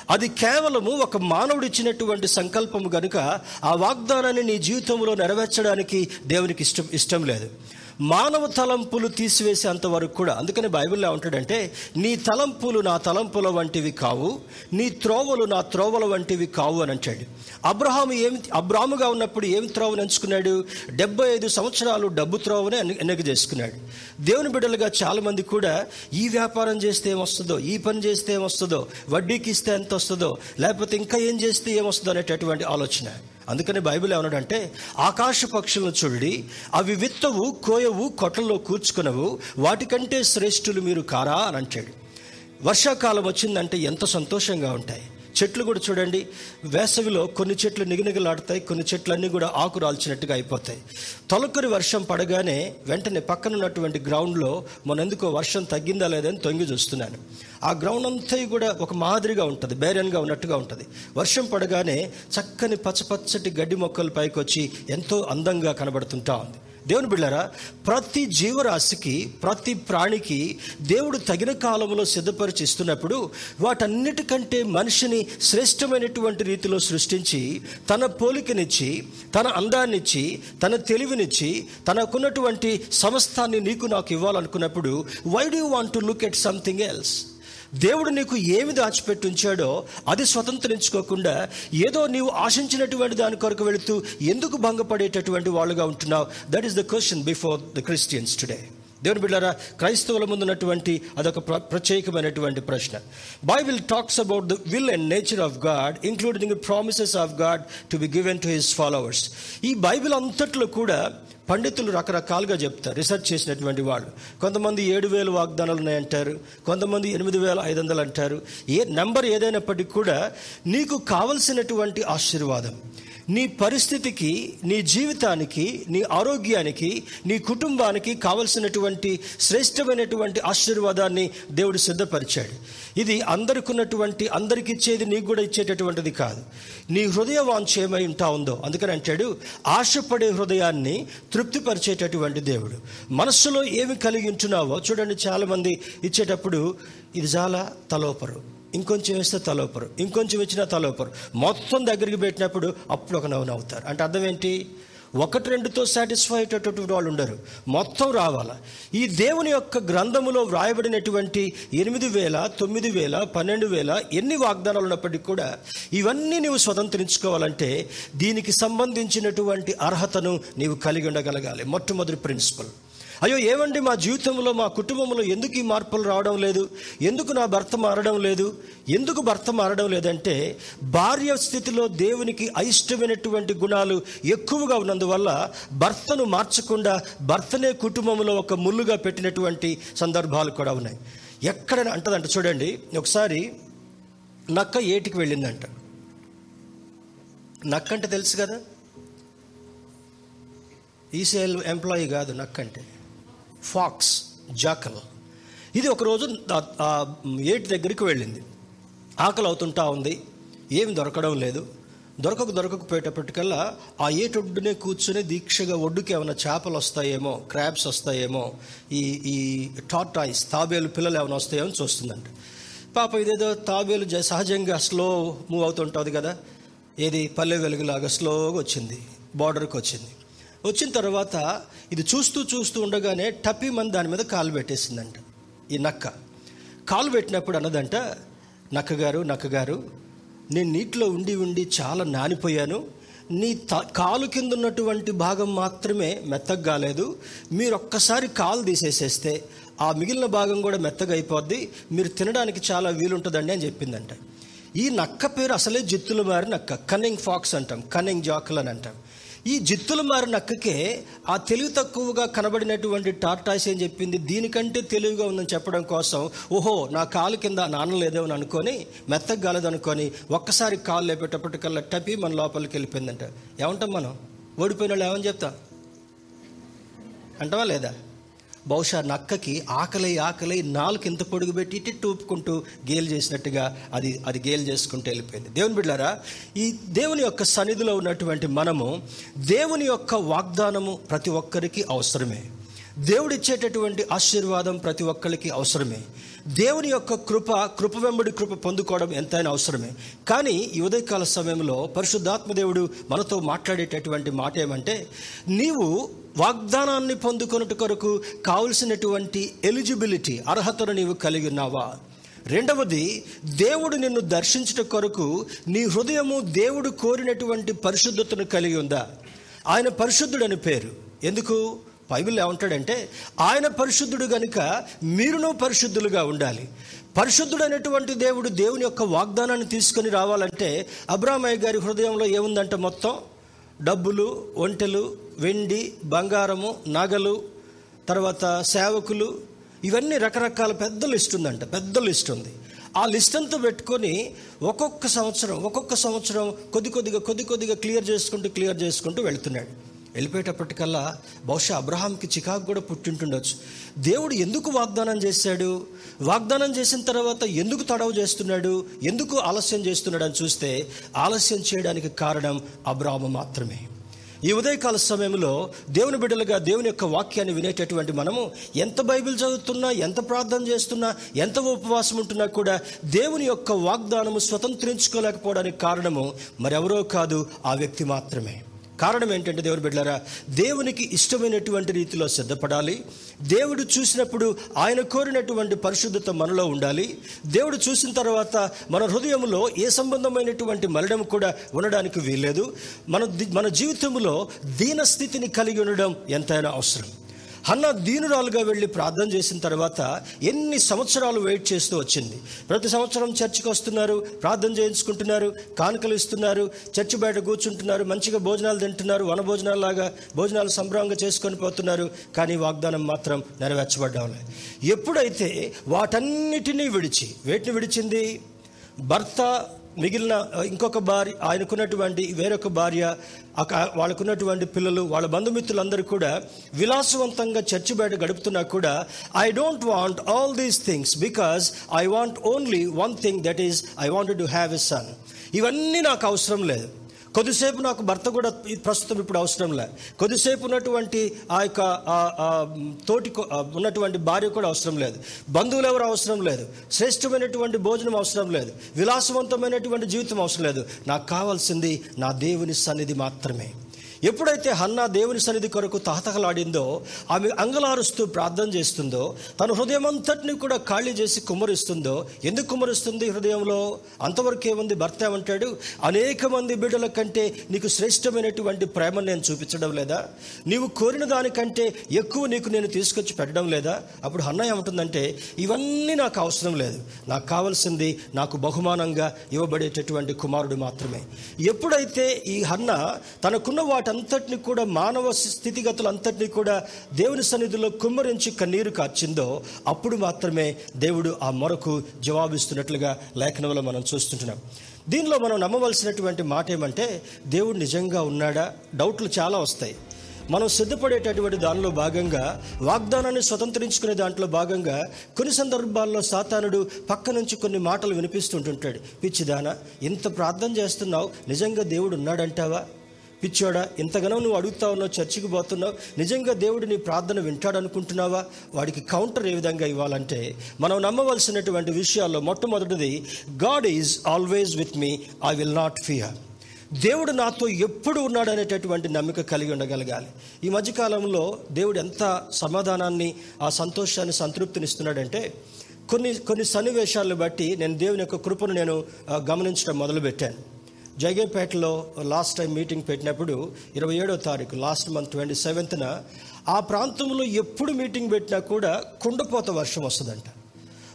అది కేవలము ఒక మానవుడు ఇచ్చినటువంటి సంకల్పము గనుక ఆ వాగ్దానాన్ని నీ జీవితంలో నెరవేర్చడానికి దేవునికి ఇష్టం ఇష్టం లేదు. మానవ తలంపులు తీసివేసేంత వరకు కూడా అందుకని బైబిల్లో ఉంటాడంటే నీ తలంపులు నా తలంపుల వంటివి కావు నీ త్రోవలు నా త్రోవల వంటివి కావు అని అంటాడు. అబ్రహాము ఏమి అబ్రాహముగా ఉన్నప్పుడు ఏమి త్రోవను ఎంచుకున్నాడు? డెబ్బై ఐదు సంవత్సరాలు డబ్బు త్రోవనే ఎన్నిక చేసుకున్నాడు. దేవుని బిడ్డలుగా చాలామంది కూడా ఈ వ్యాపారం చేస్తే ఏమొస్తుందో ఈ పని చేస్తే ఏమొస్తుందో వడ్డీకి ఇస్తే ఎంత వస్తుందో లేకపోతే ఇంకా ఏం చేస్తే ఏమొస్తుందో అనేటటువంటి ఆలోచన. అందుకని బైబిల్ ఏమన్నాడంటే ఆకాశ పక్షులను చూడి అవి విత్తవు కోయవు కొట్టల్లో కూర్చుకునవు వాటికంటే శ్రేష్ఠులు మీరు కారా అని అంటాడు. వర్షాకాలం వచ్చిందంటే ఎంత సంతోషంగా ఉంటాయి. చెట్లు కూడా చూడండి. వేసవిలో కొన్ని చెట్లు నిగనిగలాడతాయి కొన్ని చెట్లు అన్నీ కూడా ఆకు రాల్చినట్టుగా అయిపోతాయి. తొలకరి వర్షం పడగానే వెంటనే పక్కన ఉన్నటువంటి గ్రౌండ్లో ఎందుకో వర్షం తగ్గిందా లేదని తొంగి చూస్తున్నాను. ఆ గ్రౌండ్ అంతా కూడా ఒక మాదిరిగా ఉంటుంది బేరన్గా ఉన్నట్టుగా ఉంటుంది. వర్షం పడగానే చక్కని పచ్చపచ్చటి గడ్డి మొక్కలు పైకి వచ్చి ఎంతో అందంగా కనబడుతుంటా ఉంది. దేవుని బిళ్ళారా ప్రతి జీవరాశికి ప్రతి ప్రాణికి దేవుడు తగిన కాలంలో సిద్ధపరిచి ఇస్తున్నప్పుడు వాటన్నిటికంటే మనిషిని శ్రేష్టమైనటువంటి రీతిలో సృష్టించి తన పోలికనిచ్చి తన అందాన్నిచ్చి తన తెలివినిచ్చి తనకున్నటువంటి సమస్తాన్ని నీకు నాకు ఇవ్వాలనుకున్నప్పుడు why do want to look at something else దేవుడు నీకు ఏమి దాచిపెట్టి ఉంచాడో అది స్వతంత్రించుకోకుండా ఏదో నీవు ఆశించినటువంటి దాని కొరకు వెళుతూ ఎందుకు భంగపడేటటువంటి వాళ్ళుగా ఉంటున్నావు? That is the question before the Christians today దేవుని బిడ్డారా క్రైస్తవుల ముందున్నటువంటి అదొక ప్ర- ప్రత్యేకమైనటువంటి ప్రశ్న. Bible talks about the will and nature of God including promises of God to be given to his followers ఈ బైబిల్ అంతట్లో కూడా పండితులు రకరకాలుగా చెప్తారు రీసెర్చ్ చేసినటువంటి వాళ్ళు. కొంతమంది ఏడు వేలు వాగ్దానాలు ఉన్నాయంటారు కొంతమంది ఎనిమిది వేల ఐదు వందలు అంటారు. ఏ నెంబర్ ఏదైనప్పటికీ కూడా నీకు కావలసినటువంటి ఆశీర్వాదం. నీ పరిస్థితికి నీ జీవితానికి నీ ఆరోగ్యానికి నీ కుటుంబానికి కావలసినటువంటి శ్రేష్టమైనటువంటి ఆశీర్వాదాన్ని దేవుడు సిద్ధపరిచాడు. ఇది అందరికున్నటువంటి అందరికి ఇచ్చేది నీకు కూడా ఇచ్చేటటువంటిది కాదు. నీ హృదయ వాంఛ ఏమై ఉంటా ఉందో అందుకని అంటాడు ఆశపడే హృదయాన్ని తృప్తిపరిచేటటువంటి దేవుడు. మనస్సులో ఏమి కలిగి ఉంటున్నావో చూడండి చాలామంది ఇచ్చేటప్పుడు ఇది చాలా తలోపరు. ఇంకొంచెం వేస్తే తలోపరు ఇంకొంచెం ఇచ్చినా తలోపరు మొత్తం దగ్గరికి పెట్టినప్పుడు అప్పుడు ఒక నవ్వు నవ్వుతారు. అంటే అర్థం ఏంటి? ఒకటి రెండుతో సాటిస్ఫై అయ్యేటటువంటి వాళ్ళు ఉండరు. మొత్తం రావాలా? ఈ దేవుని యొక్క గ్రంథములో వ్రాయబడినటువంటి ఎనిమిది వేల తొమ్మిది వేల పన్నెండు వేల ఎన్ని వాగ్దానాలు ఉన్నప్పటికీ కూడా ఇవన్నీ నీవు స్వతంత్రించుకోవాలంటే దీనికి సంబంధించినటువంటి అర్హతను నీవు కలిగి ఉండగలగాలి. మొట్టమొదటి ప్రిన్సిపల్. అయ్యో ఏమండి మా జీవితంలో మా కుటుంబంలో ఎందుకు ఈ మార్పులు రావడం లేదు? ఎందుకు నా భర్త మారడం లేదు? ఎందుకు భర్త మారడం లేదంటే భార్య స్థితిలో దేవునికి అయిష్టమైనటువంటి గుణాలు ఎక్కువగా ఉన్నందువల్ల భర్తను మార్చకుండా భర్తనే కుటుంబంలో ఒక ముళ్ళుగా పెట్టినటువంటి సందర్భాలు కూడా ఉన్నాయి. ఎక్కడ అంటదంట చూడండి ఒకసారి నక్క ఏటికి వెళ్ళిందంట. నక్క అంటే తెలుసు కదా? నక్క ఏటికి వెళ్ళిందంట నక్క అంటే. ఈసీఎల్ ఎంప్లాయీ కాదు ఫాక్స్ జాకల్. ఇది ఒకరోజు ఆ ఏటి దగ్గరికి వెళ్ళింది. ఆకలి అవుతుంటా ఉంది. ఏమి దొరకడం లేదు. దొరకక దొరకకపోయేటప్పటికల్లా ఆ ఏటొడ్డునే కూర్చుని దీక్షగా ఒడ్డుకి ఏమైనా చేపలు వస్తాయేమో క్రాబ్స్ వస్తాయేమో ఈ ఈ టాటాయిస్ తాబేలు పిల్లలు ఏమైనా వస్తాయేమో చూస్తుందంట. పాప ఇదేదో తాబేలు జ- సహజంగా స్లో మూవ్ అవుతుంటుంది కదా. ఏది పల్లె వెలుగులాగా స్లోగా వచ్చింది. బార్డర్కి వచ్చింది. వచ్చిన తర్వాత ఇది చూస్తూ చూస్తూ ఉండగానే టప్పి మంది దాని మీద కాలు పెట్టేసిందంట. ఈ నక్క. కాలు పెట్టినప్పుడు అన్నదంట నక్కగారు నక్కగారు నేను నీటిలో ఉండి ఉండి చాలా నానిపోయాను. నీ త కాలు కింద ఉన్నటువంటి భాగం మాత్రమే మెత్తగా కాలేదు. మీరు ఒక్కసారి కాలు తీసేసేస్తే ఆ మిగిలిన భాగం కూడా మెత్తగా అయిపోద్ది. మీరు తినడానికి చాలా వీలుంటుందండి అని చెప్పిందంట. ఈ నక్క పేరు అసలే జిత్తులు మారి నక్క. కన్నింగ్ ఫాక్స్ అంటాం. కన్నింగ్ జాకులు అని అంటాం. ఈ జిత్తులు మారి నక్కకే ఆ తెలివి తక్కువగా కనబడినటువంటి టాటాస్ ఏం చెప్పింది దీనికంటే తెలివిగా ఉందని చెప్పడం కోసం ఓహో నా కాలు కింద నాన్న లేదేమో అని అనుకొని మెత్తగాలేదు అనుకొని ఒక్కసారి కాలు లేపేటప్పటికల్లా టపి మన లోపలికి వెళ్ళిపోయిందంట. ఏమంటాం మనం? ఓడిపోయిన వాళ్ళు ఏమని చెప్తాం? అంటావా లేదా? బహుశా నక్కకి ఆకలి ఆకలి నాలుగు ఇంత పొడుగు పెట్టి ఇటు టూపుకుంటూ గేలు చేసినట్టుగా అది అది గేలు చేసుకుంటూ వెళ్ళిపోయింది. దేవుని బిడ్డారా ఈ దేవుని యొక్క సన్నిధిలో ఉన్నటువంటి మనము దేవుని యొక్క వాగ్దానము ప్రతి ఒక్కరికి అవసరమే. దేవుడిచ్చేటటువంటి ఆశీర్వాదం ప్రతి ఒక్కరికి అవసరమే. దేవుని యొక్క కృప కృప వెంబడి కృప పొందుకోవడం ఎంతైనా అవసరమే. కానీ ఈ ఉదయకాల సమయంలో పరిశుద్ధాత్మ దేవుడు మనతో మాట్లాడేటటువంటి మాట ఏమంటే నీవు వాగ్దానాన్ని పొందుకొనుట కొరకు కావలసినటువంటి ఎలిజిబిలిటీ అర్హతను నీవు కలిగి ఉన్నావా? రెండవది దేవుడు నిన్ను దర్శించుట కొరకు నీ హృదయము దేవుడు కోరినటువంటి పరిశుద్ధతను కలిగి ఉందా? ఆయన పరిశుద్ధుడని పేరు. ఎందుకు? బైబిల్ ఏమంటాడంటే ఆయన పరిశుద్ధుడు గనుక మీరును పరిశుద్ధులుగా ఉండాలి. పరిశుద్ధుడు అనేటువంటి దేవుడు దేవుని యొక్క వాగ్దానాన్ని తీసుకొని రావాలంటే అబ్రామయ్య గారి హృదయంలో ఏముందంటే మొత్తం? డబ్బులు ఒంటెలు వెండి బంగారము నగలు తర్వాత సేవకులు ఇవన్నీ రకరకాల పెద్ద లిస్ట్ ఉందంట పెద్ద లిస్ట్ ఉంది. ఆ లిస్ట్ అంతా పెట్టుకొని ఒక్కొక్క సంవత్సరం ఒక్కొక్క సంవత్సరం కొద్ది కొద్దిగా కొద్ది కొద్దిగా క్లియర్ చేసుకుంటూ క్లియర్ చేసుకుంటూ వెళ్తున్నాడు. వెళ్ళిపోయేటప్పటికల్లా బహుశా అబ్రహాంకి చికాకు కూడా పుట్టింటుండొచ్చు. దేవుడు ఎందుకు వాగ్దానం చేశాడు? వాగ్దానం చేసిన తర్వాత ఎందుకు తడవ చేస్తున్నాడు? ఎందుకు ఆలస్యం చేస్తున్నాడు అని చూస్తే ఆలస్యం చేయడానికి కారణం అబ్రాహం మాత్రమే. ఈ ఉదయకాల సమయంలో దేవుని బిడ్డలుగా దేవుని యొక్క వాక్యాన్ని వినేటటువంటి మనము ఎంత బైబిల్ చదువుతున్నా ఎంత ప్రార్థన చేస్తున్నా ఎంత ఉపవాసం ఉంటున్నా కూడా దేవుని యొక్క వాగ్దానము స్వతంత్రించుకోలేకపోవడానికి కారణము మరెవరో కాదు ఆ వ్యక్తి మాత్రమే. కారణం ఏంటంటే దేవుని బిడ్డారా దేవునికి ఇష్టమైనటువంటి రీతిలో సిద్ధపడాలి. దేవుడు చూసినప్పుడు ఆయన కోరినటువంటి పరిశుద్ధత మనలో ఉండాలి. దేవుడు చూసిన తర్వాత మన హృదయంలో ఏ సంబంధమైనటువంటి మరణం కూడా ఉండడానికి వీల్లేదు. మన మన జీవితంలో దీన స్థితిని కలిగి ఉండడం ఎంతైనా అవసరం. హన్న దీనురాలుగా వెళ్ళి ప్రార్థన చేసిన తర్వాత ఎన్ని సంవత్సరాలు వెయిట్ చేస్తూ వచ్చింది? ప్రతి సంవత్సరం చర్చికి వస్తున్నారు ప్రార్థన చేయించుకుంటున్నారు కానుకలు ఇస్తున్నారు చర్చి బయట కూర్చుంటున్నారు మంచిగా భోజనాలు తింటున్నారు వన భోజనాలు లాగా భోజనాలు సంభ్రమంగా చేసుకొని పోతున్నారు కానీ వాగ్దానం మాత్రం నెరవేర్చబడ్డం లేదు. ఎప్పుడైతే వాటన్నిటినీ విడిచి వేటిని విడిచింది? భర్త మిగిలిన ఇంకొక భార్య ఆయనకున్నటువంటి వేరొక భార్య వాళ్ళకున్నటువంటి పిల్లలు వాళ్ళ బంధుమిత్రులందరూ కూడా విలాసవంతంగా చర్చి బయట గడుపుతున్నా కూడా I don't want all these things because I want only one thing that is I want to have a son ఇవన్నీ నాకు అవసరం లేదు. కొద్దిసేపు నాకు భర్త కూడా ప్రస్తుతం ఇప్పుడు అవసరం లే. కొద్దిసేపు ఉన్నటువంటి ఆ యొక్క తోటి ఉన్నటువంటి భార్య కూడా అవసరం లేదు. బంధువులు ఎవరు అవసరం లేదు. శ్రేష్టమైనటువంటి భోజనం అవసరం లేదు. విలాసవంతమైనటువంటి జీవితం అవసరం లేదు. నాకు కావాల్సింది నా దేవుని సన్నిధి మాత్రమే. ఎప్పుడైతే హన్నా దేవుని సన్నిధి కొరకు తహతహలాడిందో ఆమె అంగలారుస్తూ ప్రార్థన చేస్తుందో తన హృదయం అంతటిని కూడా ఖాళీ చేసి కుమ్మరిస్తుందో ఎందుకు కుమ్మరిస్తుంది హృదయంలో? అంతవరకు ఏముంది? భర్త ఏమంటాడు? అనేక మంది బిడ్డల కంటే నీకు శ్రేష్టమైనటువంటి ప్రేమను నేను చూపించడం లేదా? నీవు కోరిన దానికంటే ఎక్కువ నీకు నేను తీసుకొచ్చి పెట్టడం లేదా? అప్పుడు హన్న ఏమంటుందంటే ఇవన్నీ నాకు అవసరం లేదు. నాకు కావాల్సింది నాకు బహుమానంగా ఇవ్వబడేటటువంటి కుమారుడు మాత్రమే. ఎప్పుడైతే ఈ హన్న తనకున్న వాటంతటిని కూడా మానవ స్థితిగతులు అంతటిని కూడా దేవుని సన్నిధిలో కుమ్మరించి కన్నీరు కార్చిందో అప్పుడు మాత్రమే దేవుడు ఆ మొరకు జవాబిస్తున్నట్లుగా లేఖనంలో మనం చూస్తుంటున్నాం. దీనిలో మనం నమ్మవలసినటువంటి మాట ఏమంటే దేవుడు నిజంగా ఉన్నాడా? డౌట్లు చాలా వస్తాయి. మనం సిద్ధపడేటటువంటి దానిలో భాగంగా వాగ్దానాన్ని స్వతంత్రించుకునే దాంట్లో భాగంగా కొన్ని సందర్భాల్లో సాతానుడు పక్క నుంచి కొన్ని మాటలు వినిపిస్తుంటుంటాడు. పిచ్చిదానా ఇంత ప్రార్థన చేస్తున్నావు? నిజంగా దేవుడు ఉన్నాడంటావా? పిచ్చోడా ఇంతగానో నువ్వు అడుగుతా ఉన్నావు చర్చికి పోతున్నావు నిజంగా దేవుడు నీ ప్రార్థన వింటాడు అనుకుంటున్నావా వాడికి కౌంటర్ ఏ విధంగా ఇవ్వాలంటే మనం నమ్మవలసినటువంటి విషయాల్లో మొట్టమొదటిది God is always with me I will not fear. దేవుడు నాతో ఎప్పుడు ఉన్నాడు అనేటటువంటి నమ్మిక కలిగి ఉండగలగాలి. ఈ మధ్యకాలంలో దేవుడు ఎంత సమాధానాన్ని ఆ సంతోషాన్ని సంతృప్తినిస్తున్నాడంటే కొన్ని కొన్ని సన్నివేశాలను బట్టి నేను దేవుని యొక్క కృపను నేను గమనించడం మొదలుపెట్టాను. జగేపేటలో లాస్ట్ టైం మీటింగ్ పెట్టినప్పుడు ఇరవై ఏడో తారీఖు లాస్ట్ మంత్ ట్వంటీ సెవెంత్న ఆ ప్రాంతంలో ఎప్పుడు మీటింగ్ పెట్టినా కూడా కుండపోత వర్షం వస్తుందంట.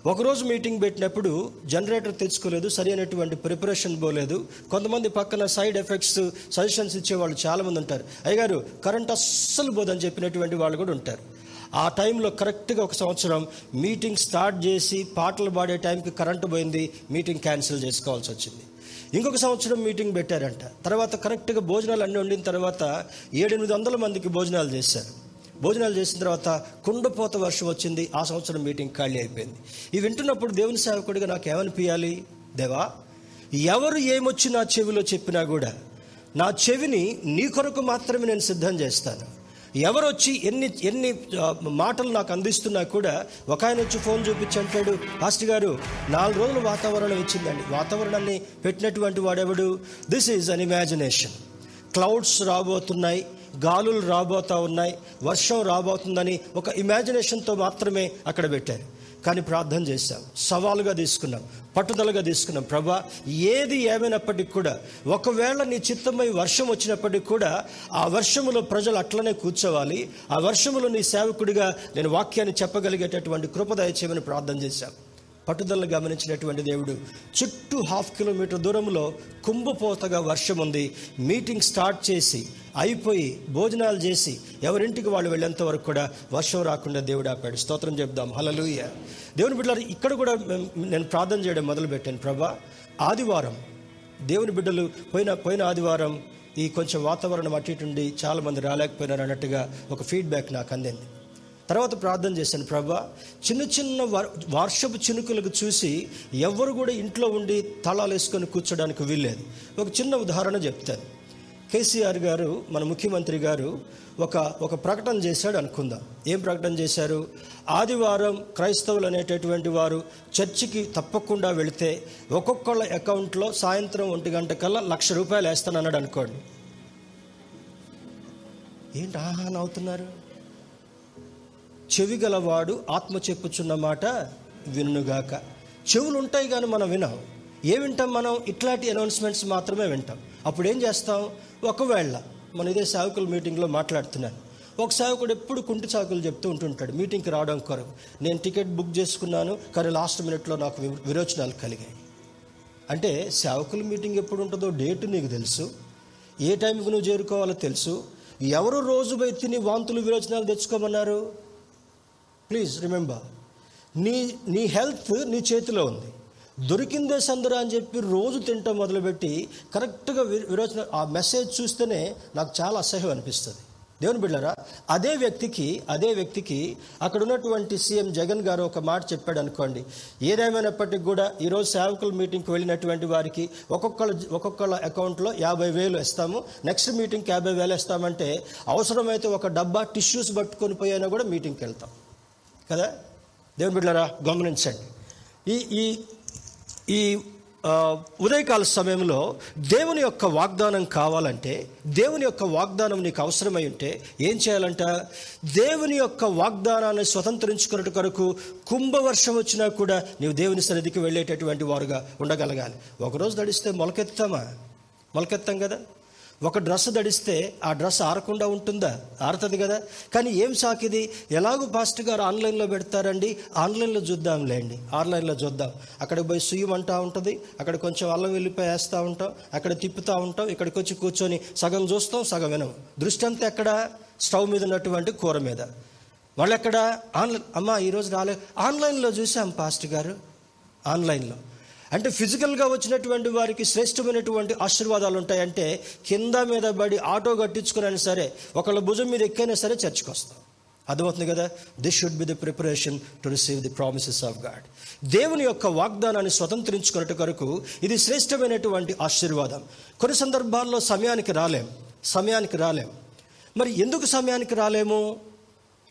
ఒకరోజు మీటింగ్ పెట్టినప్పుడు జనరేటర్ తెచ్చుకోలేదు సరి అయినటువంటి ప్రిపరేషన్ పోలేదు. కొంతమంది పక్కన సైడ్ ఎఫెక్ట్స్ సజెషన్స్ ఇచ్చేవాళ్ళు చాలామంది ఉంటారు. అయ్యగారు కరెంట్ అస్సలు పోదని చెప్పినటువంటి వాళ్ళు కూడా ఉంటారు. ఆ టైంలో కరెక్ట్గా ఒక సంవత్సరం మీటింగ్ స్టార్ట్ చేసి పాటలు పాడే టైంకి కరెంటు పోయింది మీటింగ్ క్యాన్సిల్ చేసుకోవాల్సి వచ్చింది. ఇంకొక సంవత్సరం మీటింగ్ పెట్టారంట. తర్వాత కరెక్ట్గా భోజనాలు అన్నీ వండిన తర్వాత ఏడెనిమిది వందల మందికి భోజనాలు చేశారు. భోజనాలు చేసిన తర్వాత కుండపోత వర్షం వచ్చింది. ఆ సంవత్సరం మీటింగ్ ఖాళీ అయిపోయింది. ఇవి వింటున్నప్పుడు దేవుని సేవకుడిగా నాకు ఏమనిపించాలి దేవా ఎవరు ఏమొచ్చి నా చెవిలో చెప్పినా కూడా నా చెవిని నీ కొరకు మాత్రమే నేను సిద్ధం చేస్తాను. ఎవరు వచ్చి ఎన్ని ఎన్ని మాటలు నాకు అందిస్తున్నా కూడా ఒక ఆయన వచ్చి ఫోన్ చూపించి అంటాడు పాస్టర్ గారు నాలుగు రోజులు వాతావరణం ఇచ్చిందండి. వాతావరణాన్ని పెట్టినటువంటి వాడెవడు? This is an imagination clouds రాబోతున్నాయి గాలులు రాబోతా ఉన్నాయి వర్షం రాబోతుందని ఒక ఇమాజినేషన్తో మాత్రమే అక్కడ పెట్టారు. కానీ ప్రార్థన చేశాం సవాలుగా తీసుకున్నాం. పట్టుదలగా తీసుకున్నాం. ప్రభా ఏది ఏమైనప్పటికి కూడా ఒకవేళ నీ చిత్తమై వర్షం వచ్చినప్పటికి కూడా ఆ వర్షములో ప్రజలు అట్లనే కూర్చోవాలి. ఆ వర్షములో నీ సేవకుడిగా నేను వాక్యాన్ని చెప్పగలిగేటటువంటి కృపదయ చేయమని ప్రార్థన చేశాం. పట్టుదలను గమనించినటువంటి దేవుడు చుట్టూ హాఫ్ కిలోమీటర్ దూరంలో కుంభపోతగా వర్షం ఉంది మీటింగ్ స్టార్ట్ చేసి అయిపోయి భోజనాలు చేసి ఎవరింటికి వాళ్ళు వెళ్ళేంత వరకు కూడా వర్షం రాకుండా దేవుడు ఆపాడు. స్తోత్రం చెప్దాం. హలలుయ దేవుని బిడ్డలు ఇక్కడ కూడా నేను ప్రార్థన చేయడం మొదలుపెట్టాను. ప్రభా ఆదివారం దేవుని బిడ్డలు పోయిన పోయిన ఆదివారం ఈ కొంచెం వాతావరణం అటు ఇటుండి చాలామంది రాలేకపోయినారు అన్నట్టుగా ఒక ఫీడ్బ్యాక్ నాకు అందింది. తర్వాత ప్రార్థన చేశాను. ప్రభా చిన్న చిన్న వర్- వర్షపు చినుకులకు చూసి ఎవరు కూడా ఇంట్లో ఉండి తలాలు వేసుకొని కూర్చోడానికి వీల్లేదు. ఒక చిన్న ఉదాహరణ చెప్తాను. కేసీఆర్ గారు మన ముఖ్యమంత్రి గారు ఒక ఒక ప్రకటన చేశాడు అనుకుందాం. ఏం ప్రకటన చేశారు? ఆదివారం క్రైస్తవులు అనేటటువంటి వారు చర్చికి తప్పకుండా వెళితే ఒక్కొక్కళ్ళ అకౌంట్లో సాయంత్రం ఒంటి గంట కల్లా లక్ష రూపాయలు వేస్తానన్నాడు అనుకోండి. ఏంటి ఆహా అవుతున్నారు? చెవి గలవాడు ఆత్మ చెప్పుచున్న మాట వినుగాక. చెవులు ఉంటాయి కానీ మనం వినం ఏ వింటాం మనం? ఇట్లాంటి అనౌన్స్మెంట్స్ మాత్రమే వింటాం. అప్పుడు ఏం చేస్తాం ఒకవేళ మన ఇదే సేవకుల మీటింగ్లో మాట్లాడుతున్నాను. ఒక సేవకుడు ఎప్పుడు కుంటి సాకులు చెప్తూ ఉంటుంటాడు మీటింగ్కి రావడం కొరకు. నేను టికెట్ బుక్ చేసుకున్నాను కానీ లాస్ట్ మినిట్లో నాకు విరోచనాలు కలిగాయి. అంటే సేవకుల మీటింగ్ ఎప్పుడు ఉంటుందో డేటు నీకు తెలుసు? ఏ టైంకి నువ్వు చేరుకోవాలో తెలుసు? ఎవరు రోజు పోయి తిని వాంతులు విరోచనాలు తెచ్చుకోమన్నారు? Please remember. నీ నీ హెల్త్ నీ చేతిలో ఉంది. దొరికిందే సందరా అని చెప్పి రోజు తింటాం మొదలుపెట్టి కరెక్ట్గా విరోచన ఆ మెసేజ్ చూస్తేనే నాకు చాలా అసహ్యం అనిపిస్తుంది. దేవుని బిడ్డారా అదే వ్యక్తికి అదే వ్యక్తికి అక్కడ ఉన్నటువంటి సీఎం జగన్ గారు ఒక మాట చెప్పాడు అనుకోండి. ఏదేమైనప్పటికీ కూడా ఈరోజు సేవకుల మీటింగ్కి వెళ్ళినటువంటి వారికి ఒక్కొక్కళ్ళ ఒక్కొక్కళ్ళ అకౌంట్లో యాభై వేలు ఇస్తాము. నెక్స్ట్ మీటింగ్కి యాభై వేలు ఇస్తామంటే అవసరమైతే ఒక డబ్బా టిష్యూస్ పట్టుకొని పోయినా కూడా మీటింగ్కి వెళ్తాం. కదా? దేవుని బిడ్డారా గమనించండి. ఈ ఈ ఈ ఉదయకాల సమయంలో దేవుని యొక్క వాగ్దానం కావాలంటే దేవుని యొక్క వాగ్దానం నీకు అవసరమై ఉంటే ఏం చేయాలంట? దేవుని యొక్క వాగ్దానాన్ని స్వతంత్రించుకున్నట్టు కొరకు కుంభవర్షం వచ్చినా కూడా నీవు దేవుని సన్నిధికి వెళ్ళేటటువంటి వారుగా ఉండగలగాలి. ఒకరోజు నడిస్తే మొలకెత్తామా మొలకెత్తాం కదా? ఒక డ్రెస్ ధడిస్తే ఆ డ్రెస్ ఆరకుండా ఉంటుందా? ఆరుతుంది కదా. కానీ ఏం సాకిది? ఎలాగో పాస్ట్ గారు ఆన్లైన్లో పెడతారండి. ఆన్లైన్లో చూద్దాంలేండి. ఆన్లైన్లో చూద్దాం. అక్కడికి పోయి సుయ్యం ఉంటుంది. అక్కడ కొంచెం అల్లం వెళ్ళిపోయి వేస్తూ ఉంటాం. అక్కడ తిప్పుతూ ఉంటాం. ఇక్కడికి వచ్చి కూర్చొని సగం చూస్తాం సగం వినం. దృష్టి అంతా ఎక్కడ? స్టవ్ మీద ఉన్నటువంటి కూర మీద. వాళ్ళు ఎక్కడ ఆన్లైన్ అమ్మా ఈరోజు రాలే. ఆన్లైన్లో చూసాం పాస్ట్ గారు. ఆన్లైన్లో. అంటే ఫిజికల్గా వచ్చినటువంటి వారికి శ్రేష్టమైనటువంటి ఆశీర్వాదాలు ఉంటాయంటే కింద మీద పడి ఆటో కట్టించుకునైనా సరే ఒకళ్ళ భుజం మీద ఎక్కైనా సరే చర్చకు వస్తాం. అర్థమవుతుంది కదా? This should be the preparation to receive the promises of God దేవుని యొక్క వాగ్దానాన్ని స్వతంత్రించుకున్నట్టు కొరకు ఇది శ్రేష్టమైనటువంటి ఆశీర్వాదం. కొన్ని సందర్భాల్లో సమయానికి రాలేం. సమయానికి రాలేం. మరి ఎందుకు సమయానికి రాలేము?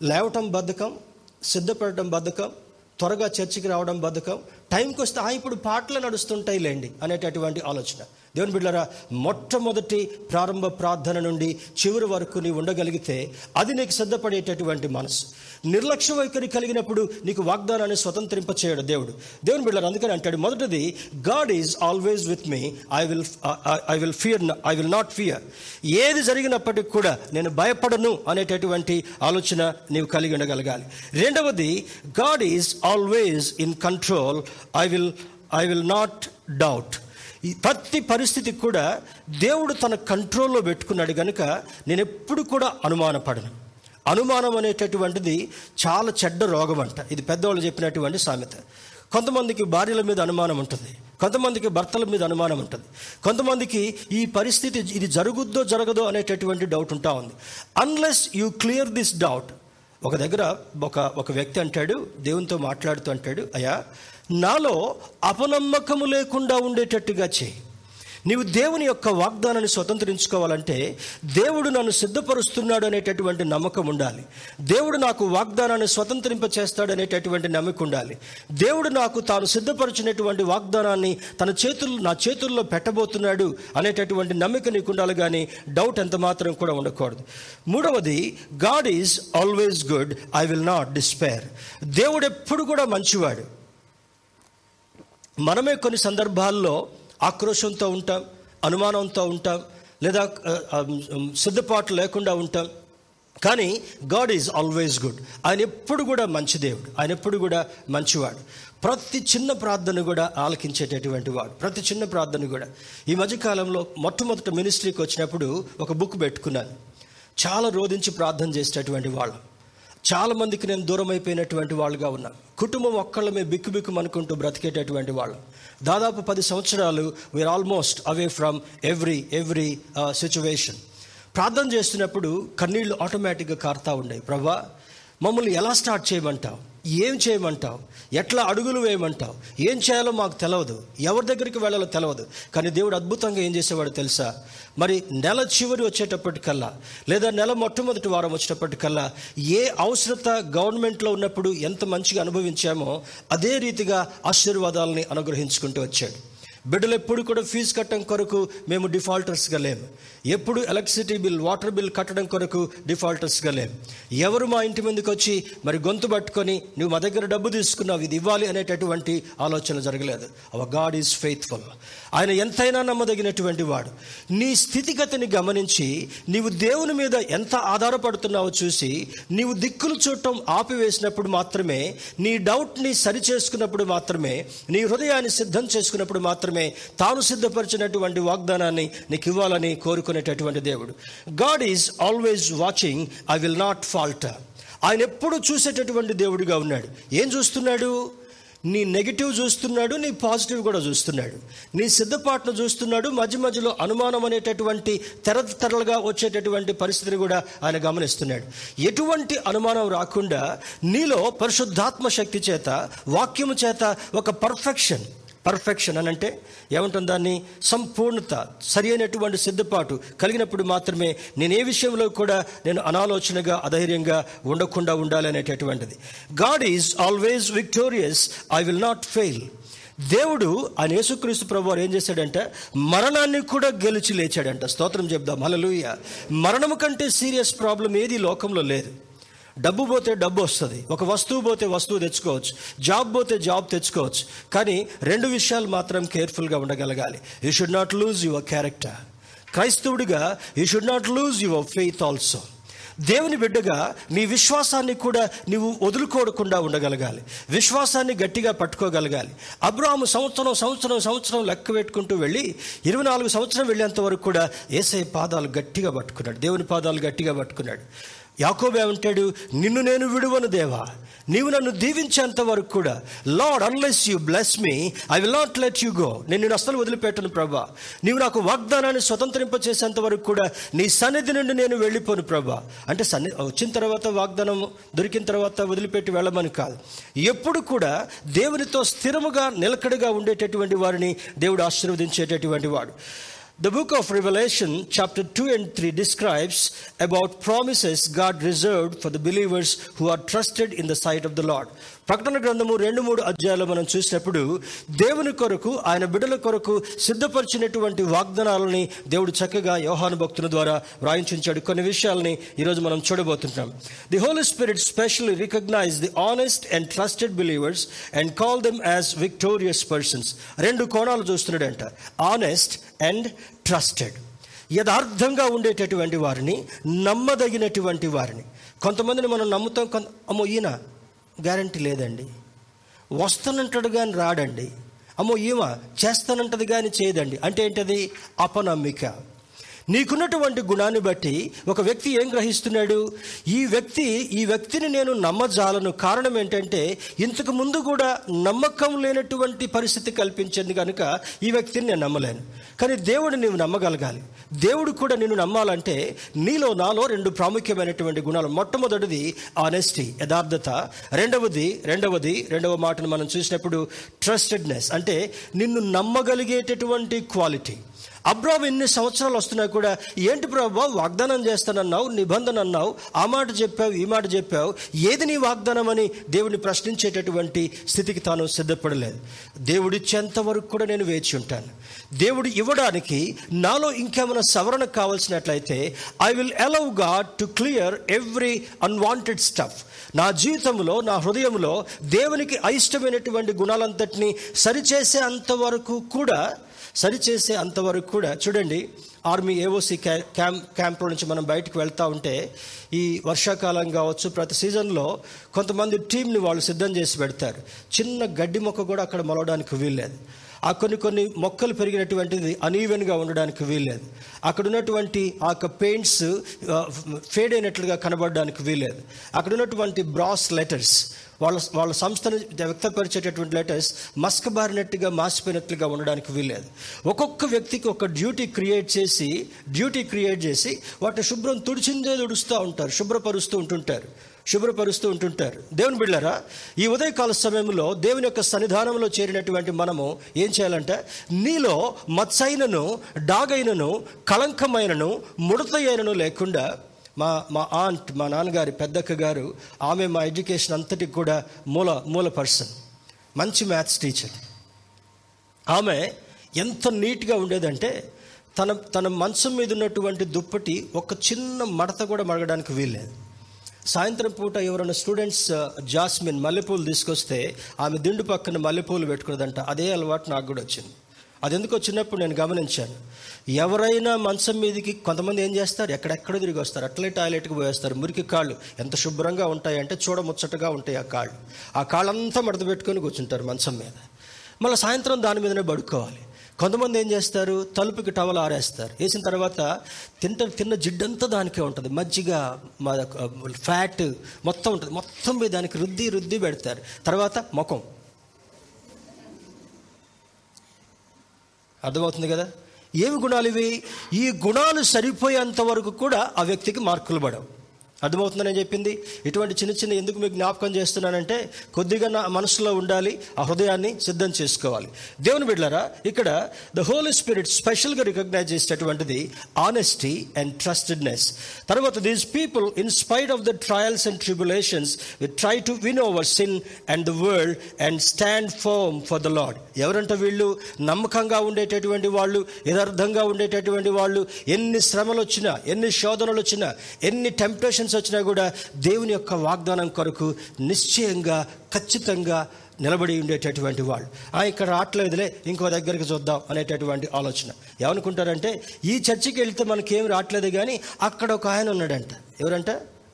లేవటం బద్ధకం సిద్ధపడటం బద్ధకం త్వరగా చర్చికి రావడం బద్ధకం టైంకి వస్తే ఆ ఇప్పుడు పాటలు నడుస్తుంటాయి లేండి అనేటటువంటి ఆలోచన. దేవుని బిడ్డరా మొట్టమొదటి ప్రారంభ ప్రార్థన నుండి చివరి వరకు నీవు ఉండగలిగితే అది నీకు సిద్ధపడేటటువంటి మనసు. నిర్లక్ష్య వైఖరి కలిగినప్పుడు నీకు వాగ్దానాన్ని స్వతంత్రింప చేయడు దేవుడు. దేవుని బిడ్డలు అందుకని అంటాడు మొదటిది God is always with me I will I will fear I will not fear ఏది జరిగినప్పటికి కూడా నేను భయపడను అనేటటువంటి ఆలోచన నీవు కలిగి ఉండగలగాలి. రెండవది God is always in control I will I will not doubt ప్రతి పరిస్థితికి కూడా దేవుడు తన కంట్రోల్లో పెట్టుకున్నాడు కనుక నేను ఎప్పుడు కూడా అనుమానపడను. అనుమానం అనేటటువంటిది చాలా చెడ్డ రోగం అంట ఇది పెద్దవాళ్ళు చెప్పినటువంటి సామెత. కొంతమందికి భార్యల మీద అనుమానం ఉంటుంది. కొంతమందికి భర్తల మీద అనుమానం ఉంటుంది. కొంతమందికి ఈ పరిస్థితి ఇది జరుగుద్దో జరగదో అనేటటువంటి డౌట్ ఉంటా ఉంది. Unless you clear this doubt ఒక దగ్గర ఒక ఒక వ్యక్తి అంటాడు దేవునితో మాట్లాడుతూ అంటాడు అయ్యా నాలో అపనమ్మకము లేకుండా ఉండేటట్టుగా చేయి. నీవు దేవుని యొక్క వాగ్దానాన్ని స్వతంత్రించుకోవాలంటే దేవుడు నన్ను సిద్ధపరుస్తున్నాడు అనేటటువంటి నమ్మకం ఉండాలి. దేవుడు నాకు వాగ్దానాన్ని స్వతంత్రింప చేస్తాడు అనేటటువంటి నమ్మకం ఉండాలి. దేవుడు నాకు తాను సిద్ధపరిచినటువంటి వాగ్దానాన్ని తన చేతులు నా చేతుల్లో పెట్టబోతున్నాడు అనేటటువంటి నమ్మిక నీకు ఉండాలి కానీ డౌట్ ఎంత మాత్రం కూడా ఉండకూడదు. మూడవది God is always good I will not despair. దేవుడు ఎప్పుడు కూడా మంచివాడు. మనమే కొన్ని సందర్భాల్లో ఆక్రోషంతో ఉంటాం అనుమానంతో ఉంటాం లేదా సిద్ధపాటు లేకుండా ఉంటాం. కానీ గాడ్ ఈజ్ ఆల్వేస్ గుడ్. ఆయన ఎప్పుడు కూడా మంచి దేవుడు. ఆయన ఎప్పుడు కూడా మంచివాడు. ప్రతి చిన్న ప్రార్థన కూడా ఆలకించేటటువంటి వాడు. ప్రతి చిన్న ప్రార్థన కూడా. ఈ మధ్యకాలంలో మొట్టమొదటి మినిస్ట్రీకి వచ్చినప్పుడు ఒక బుక్ పెట్టుకున్నాను. చాలా రోధించి ప్రార్థన చేసేటటువంటి వాళ్ళు. చాలా మందికి నేను దూరం అయిపోయినటువంటి వాళ్ళుగా ఉన్నాను కుటుంబం ఒక్కళ్ళమే బిక్కు బిక్కు అనుకుంటూ బ్రతికేటటువంటి వాళ్ళు. దాదాపు పది సంవత్సరాలు we're almost away from every every situation ప్రార్థన చేస్తున్నప్పుడు కన్నీళ్ళు ఆటోమేటిక్గా కారుతూ ఉండేవి ప్రభా మమ్మల్ని ఎలా స్టార్ట్ చేయమంటావు? ఏం చేయమంటావు? ఎట్లా అడుగులు వేయమంటావు? ఏం చేయాలో మాకు తెలియదు ఎవరి దగ్గరికి వెళ్ళాలో తెలియదు కానీ దేవుడు అద్భుతంగా ఏం చేసేవాడు తెలుసా? మరి నెల చివరి వచ్చేటప్పటికల్లా లేదా నెల మొట్టమొదటి వారం వచ్చేటప్పటికల్లా ఏ అవసరత గవర్నమెంట్లో ఉన్నప్పుడు ఎంత మంచిగా అనుభవించామో అదే రీతిగా ఆశీర్వాదాలని అనుగ్రహించుకుంటూ వచ్చాడు. బిడ్డలు ఎప్పుడు కూడా ఫీజు కట్టడం కొరకు మేము డిఫాల్టర్స్గా లేము. ఎప్పుడు ఎలక్ట్రిసిటీ బిల్ వాటర్ బిల్ కట్టడం కొరకు డిఫాల్టర్స్గా లేవు. ఎవరు మా ఇంటి ముందుకు వచ్చి మరి గొంతు పట్టుకొని నువ్వు మా దగ్గర డబ్బు తీసుకున్నావు ఇది ఇవ్వాలి అనేటటువంటి ఆలోచన జరగలేదు. అవర్ గాడ్ ఈజ్ ఫెయిత్ఫుల్ ఆయన ఎంతైనా నమ్మదగినటువంటి వాడు. నీ స్థితిగతిని గమనించి నీవు దేవుని మీద ఎంత ఆధారపడుతున్నావో చూసి నీవు దిక్కులు చూడటం ఆపివేసినప్పుడు మాత్రమే నీ డౌట్ని సరి చేసుకున్నప్పుడు మాత్రమే నీ హృదయాన్ని సిద్ధం చేసుకున్నప్పుడు మాత్రమే తాను సిద్ధపరిచినటువంటి వాగ్దానాన్ని నీకు ఇవ్వాలని చూసుకునేటటువంటి దేవుడు. God is always watching I will not fault ఆయన ఎప్పుడు చూసేటటువంటి దేవుడిగా ఉన్నాడు. ఏం చూస్తున్నాడు? నీ నెగిటివ్ చూస్తున్నాడు నీ పాజిటివ్ కూడా చూస్తున్నాడు. నీ సిద్ధపాటును చూస్తున్నాడు. మధ్య మధ్యలో అనుమానం అనేటటువంటి తెర తెరలుగా వచ్చేటటువంటి పరిస్థితిని కూడా ఆయన గమనిస్తున్నాడు. ఎటువంటి అనుమానం రాకుండా నీలో పరిశుద్ధాత్మ శక్తి చేత వాక్యము చేత ఒక పర్ఫెక్షన్ పర్ఫెక్షన్ అని అంటే ఏమంటుంది? దాన్ని సంపూర్ణత సరి అయినటువంటి సిద్ధపాటు కలిగినప్పుడు మాత్రమే నేను ఏ విషయంలో కూడా నేను అనాలోచనగా అధైర్యంగా ఉండకుండా ఉండాలి అనేటటువంటిది. God is always victorious I will not fail దేవుడు ఆయన యేసుక్రీస్తు ప్రభు వారు ఏం చేశాడంటే మరణాన్ని కూడా గెలిచి లేచాడంట. స్తోత్రం చెప్దాం. హలలుయ మరణము కంటే సీరియస్ ప్రాబ్లం ఏది లోకంలో లేదు. డబ్బు పోతే డబ్బు వస్తుంది. ఒక వస్తువు పోతే వస్తువు తెచ్చుకోవచ్చు. జాబ్ పోతే జాబ్ తెచ్చుకోవచ్చు. కానీ రెండు విషయాలు మాత్రం కేర్ఫుల్గా ఉండగలగాలి. You should not lose your character క్రైస్తవుడిగా you should not lose your faith also దేవుని బిడ్డగా నీ విశ్వాసాన్ని కూడా నీవు వదులుకోకుండా ఉండగలగాలి. విశ్వాసాన్ని గట్టిగా పట్టుకోగలగాలి. అబ్రాహము సంవత్సరం సంవత్సరం సంవత్సరం లెక్క పెట్టుకుంటూ వెళ్ళి ఇరవై నాలుగు సంవత్సరం వెళ్ళేంత వరకు కూడా ఏసై పాదాలు గట్టిగా పట్టుకున్నాడు. దేవుని పాదాలు గట్టిగా పట్టుకున్నాడు. యాకోబే ఉంటాడు నిన్ను నేను విడువను దేవా నీవు నన్ను దీవించేంత వరకు కూడా Lord unless you bless me I will not let you go నేను నేను అస్సలు వదిలిపెట్టను ప్రభా. నీవు నాకు వాగ్దానాన్ని స్వతంత్రింపచేసేంత వరకు కూడా నీ సన్నిధి నుండి నేను వెళ్ళిపోను ప్రభా. అంటే సన్ని వచ్చిన తర్వాత వాగ్దానం దొరికిన తర్వాత వదిలిపెట్టి వెళ్ళమని కాదు. ఎప్పుడు కూడా దేవునితో స్థిరముగా నిలకడగా ఉండేటటువంటి వారిని దేవుడు ఆశీర్వదించేటటువంటి వాడు. The book of Revelation, chapter 2 and 3, describes about promises God reserved for the believers who are trusted in the sight of the Lord. ప్రకటన గ్రంథము రెండు మూడు అధ్యాయాలు మనం చూసినప్పుడు దేవుని కొరకు ఆయన బిడ్డల కొరకు సిద్ధపరిచినటువంటి వాగ్దానాలని దేవుడు చక్కగా యోహాను భక్తుల ద్వారా వ్రాయించాడు కొన్ని విషయాలని ఈరోజు మనం చూడబోతుంటాం. The Holy Spirit specially recognise the honest and trusted believers and call them as victorious persons రెండు కోణాలు చూస్తున్నాడంట. ఆనెస్ట్ అండ్ ట్రస్టెడ్ యథార్థంగా ఉండేటటువంటి వారిని నమ్మదగినటువంటి వారిని. కొంతమందిని మనం నమ్ముతాం కొంత అమ్మో ఈయన గ్యారంటీ లేదండి. వస్తానంటాడు కానీ రాడండి. అమ్మో ఈమె చేస్తానంటది కానీ చేయదండి. అంటే ఏంటది? అపనమ్మిక. నీకున్నటువంటి గుణాన్ని బట్టి ఒక వ్యక్తి ఏం గ్రహిస్తున్నాడు? ఈ వ్యక్తి ఈ వ్యక్తిని నేను నమ్మజాలను. కారణం ఏంటంటే ఇంతకు ముందు కూడా నమ్మకం లేనటువంటి పరిస్థితి కల్పించింది కనుక ఈ వ్యక్తిని నేను నమ్మలేను. కానీ దేవుడు నువ్వు నమ్మగలగాలి. దేవుడు కూడా నిన్ను నమ్మాలంటే నీలో నాలో రెండు ప్రాముఖ్యమైనటువంటి గుణాలు. మొట్టమొదటిది ఆనెస్టీ యథార్థత. రెండవది రెండవది రెండవ మాటను మనం చూసినప్పుడు ట్రస్టెడ్నెస్ అంటే నిన్ను నమ్మగలిగేటటువంటి క్వాలిటీ అబ్రామ్ ఎన్ని సంవత్సరాలు వస్తున్నా కూడా ఏంటి ప్రభావ వాగ్దానం చేస్తానన్నావు నిబంధన అన్నావు ఆ మాట చెప్పావు ఈ మాట చెప్పావు ఏది నీ వాగ్దానం అని దేవుడిని ప్రశ్నించేటటువంటి స్థితికి తాను సిద్ధపడలేదు. దేవుడిచ్చేంతవరకు వరకు కూడా నేను వేచి ఉంటాను. దేవుడు ఇవ్వడానికి నాలో ఇంకేమైనా సవరణ కావాల్సినట్లయితే I will allow God to clear every unwanted stuff నా జీవితంలో నా హృదయంలో దేవునికి అయిష్టమైనటువంటి గుణాలంతటినీ సరిచేసే అంతవరకు కూడా సరిచేసే అంతవరకు కూడా చూడండి ఆర్మీ ఏఓసి క్యాంప్ క్యాంప్లో నుంచి మనం బయటకు వెళ్తూ ఉంటే ఈ వర్షాకాలం కావచ్చు ప్రతి సీజన్లో కొంతమంది టీంని వాళ్ళు సిద్ధం చేసి పెడతారు. చిన్న గడ్డి మొక్క కూడా అక్కడ మొలవడానికి వీల్లేదు. ఆ కొన్ని కొన్ని మొక్కలు పెరిగినటువంటిది అనీవెన్గా ఉండడానికి వీల్లేదు. అక్కడ ఉన్నటువంటి ఆ యొక్క పెయింట్స్ ఫేడ్ అయినట్లుగా కనబడడానికి వీల్లేదు. అక్కడ ఉన్నటువంటి బ్రాస్ లెటర్స్ వాళ్ళ వాళ్ళ సంస్థను వ్యక్తపరిచేటటువంటి లెటర్స్ మస్కబారినట్టుగా మాసిపోయినట్లుగా ఉండడానికి వీల్లేదు. ఒక్కొక్క వ్యక్తికి ఒక డ్యూటీ క్రియేట్ చేసి డ్యూటీ క్రియేట్ చేసి వాటిని శుభ్రం తుడిచిందే తుడుస్తూ ఉంటారు శుభ్రపరుస్తూ ఉంటుంటారు శుభ్రపరుస్తూ ఉంటుంటారు. దేవుని బిళ్ళారా ఈ ఉదయకాల సమయంలో దేవుని యొక్క సన్నిధానంలో చేరినటువంటి మనము ఏం చేయాలంటే నీలో మత్సైనను డాగైనను కళంకమైనను ముడతైనను లేకుండా మా మా ఆంట్ మా నాన్నగారి పెద్దక్క గారు ఆమె మా ఎడ్యుకేషన్ అంతటికి కూడా మూల మూల పర్సన్. మంచి మ్యాథ్స్ టీచర్. ఆమె ఎంత నీట్గా ఉండేదంటే తన తన మంచం మీద ఉన్నటువంటి దుప్పటి ఒక చిన్న మడత కూడా మడగడానికి వీల్లేదు. సాయంత్రం పూట ఎవరైనా స్టూడెంట్స్ జాస్మిన్ మల్లెపూలు తీసుకొస్తే ఆమె దిండు పక్కన మల్లెపూలు పెట్టుకున్నదంట. అదే అలవాటు నాకు కూడా వచ్చింది. ఎందుకు వచ్చినప్పుడు నేను గమనించాను. ఎవరైనా మంచం మీదకి కొంతమంది ఏం చేస్తారు? ఎక్కడెక్కడ తిరిగి వస్తారు. అట్లే టాయిలెట్కి పోయేస్తారు. మురికి కాళ్ళు ఎంత శుభ్రంగా ఉంటాయంటే చూడముచ్చటగా ఉంటాయి ఆ కాళ్ళు. ఆ కాళ్ళంతా మడత పెట్టుకొని కూర్చుంటారు మంచం మీద. మళ్ళీ సాయంత్రం దాని మీదనే పడుకోవాలి. కొంతమంది ఏం చేస్తారు? తలుపుకి టవల్ ఆరేస్తారు. వేసిన తర్వాత తింట తిన్న జిడ్డంతా దానికే ఉంటుంది. మజ్జిగ ఫ్యాట్ మొత్తం ఉంటుంది. మొత్తం మీద దానికి రుద్ది రుద్ది పెడతారు. తర్వాత ముఖం. అర్థమవుతుంది కదా? ఏమి గుణాలు ఇవి? ఈ గుణాలు సరిపోయేంత వరకు కూడా ఆ వ్యక్తికి మార్కులు పడవు. అర్థమవుతుందని చెప్పింది. ఇటువంటి చిన్న చిన్న ఎందుకు మీకు జ్ఞాపకం చేస్తున్నానంటే కొద్దిగా నా మనసులో ఉండాలి ఆ హృదయాన్ని సిద్ధం చేసుకోవాలి. దేవుని బిడ్డలారా ఇక్కడ ద హోలీ స్పిరిట్ స్పెషల్గా రికగ్నైజ్ చేసేటటువంటిది ఆనెస్టీ అండ్ ట్రస్టెడ్నెస్ తర్వాత these people in spite of the trials and tribulations we try to win over sin and the world and stand firm for the Lord ఎవరంటే వీళ్ళు? నమ్మకంగా ఉండేటటువంటి వాళ్ళు యథార్థంగా ఉండేటటువంటి వాళ్ళు ఎన్ని శ్రమలు వచ్చినా ఎన్ని శోధనలు వచ్చినా ఎన్ని టెంప్టేషన్స్ వచ్చినా కూడా దేవుని యొక్క వాగ్దానం కొరకు నిశ్చయంగా ఖచ్చితంగా నిలబడి ఉండేటటువంటి వాళ్ళు. ఆ ఇక్కడ రావట్లేదులే ఇంకో దగ్గరికి చూద్దాం అనేటటువంటి ఆలోచన. ఏమనుకుంటారంటే ఈ చర్చికి వెళ్తే మనకేం రావట్లేదు కానీ అక్కడ ఒక ఆయన ఉన్నాడంట. ఎవరంట?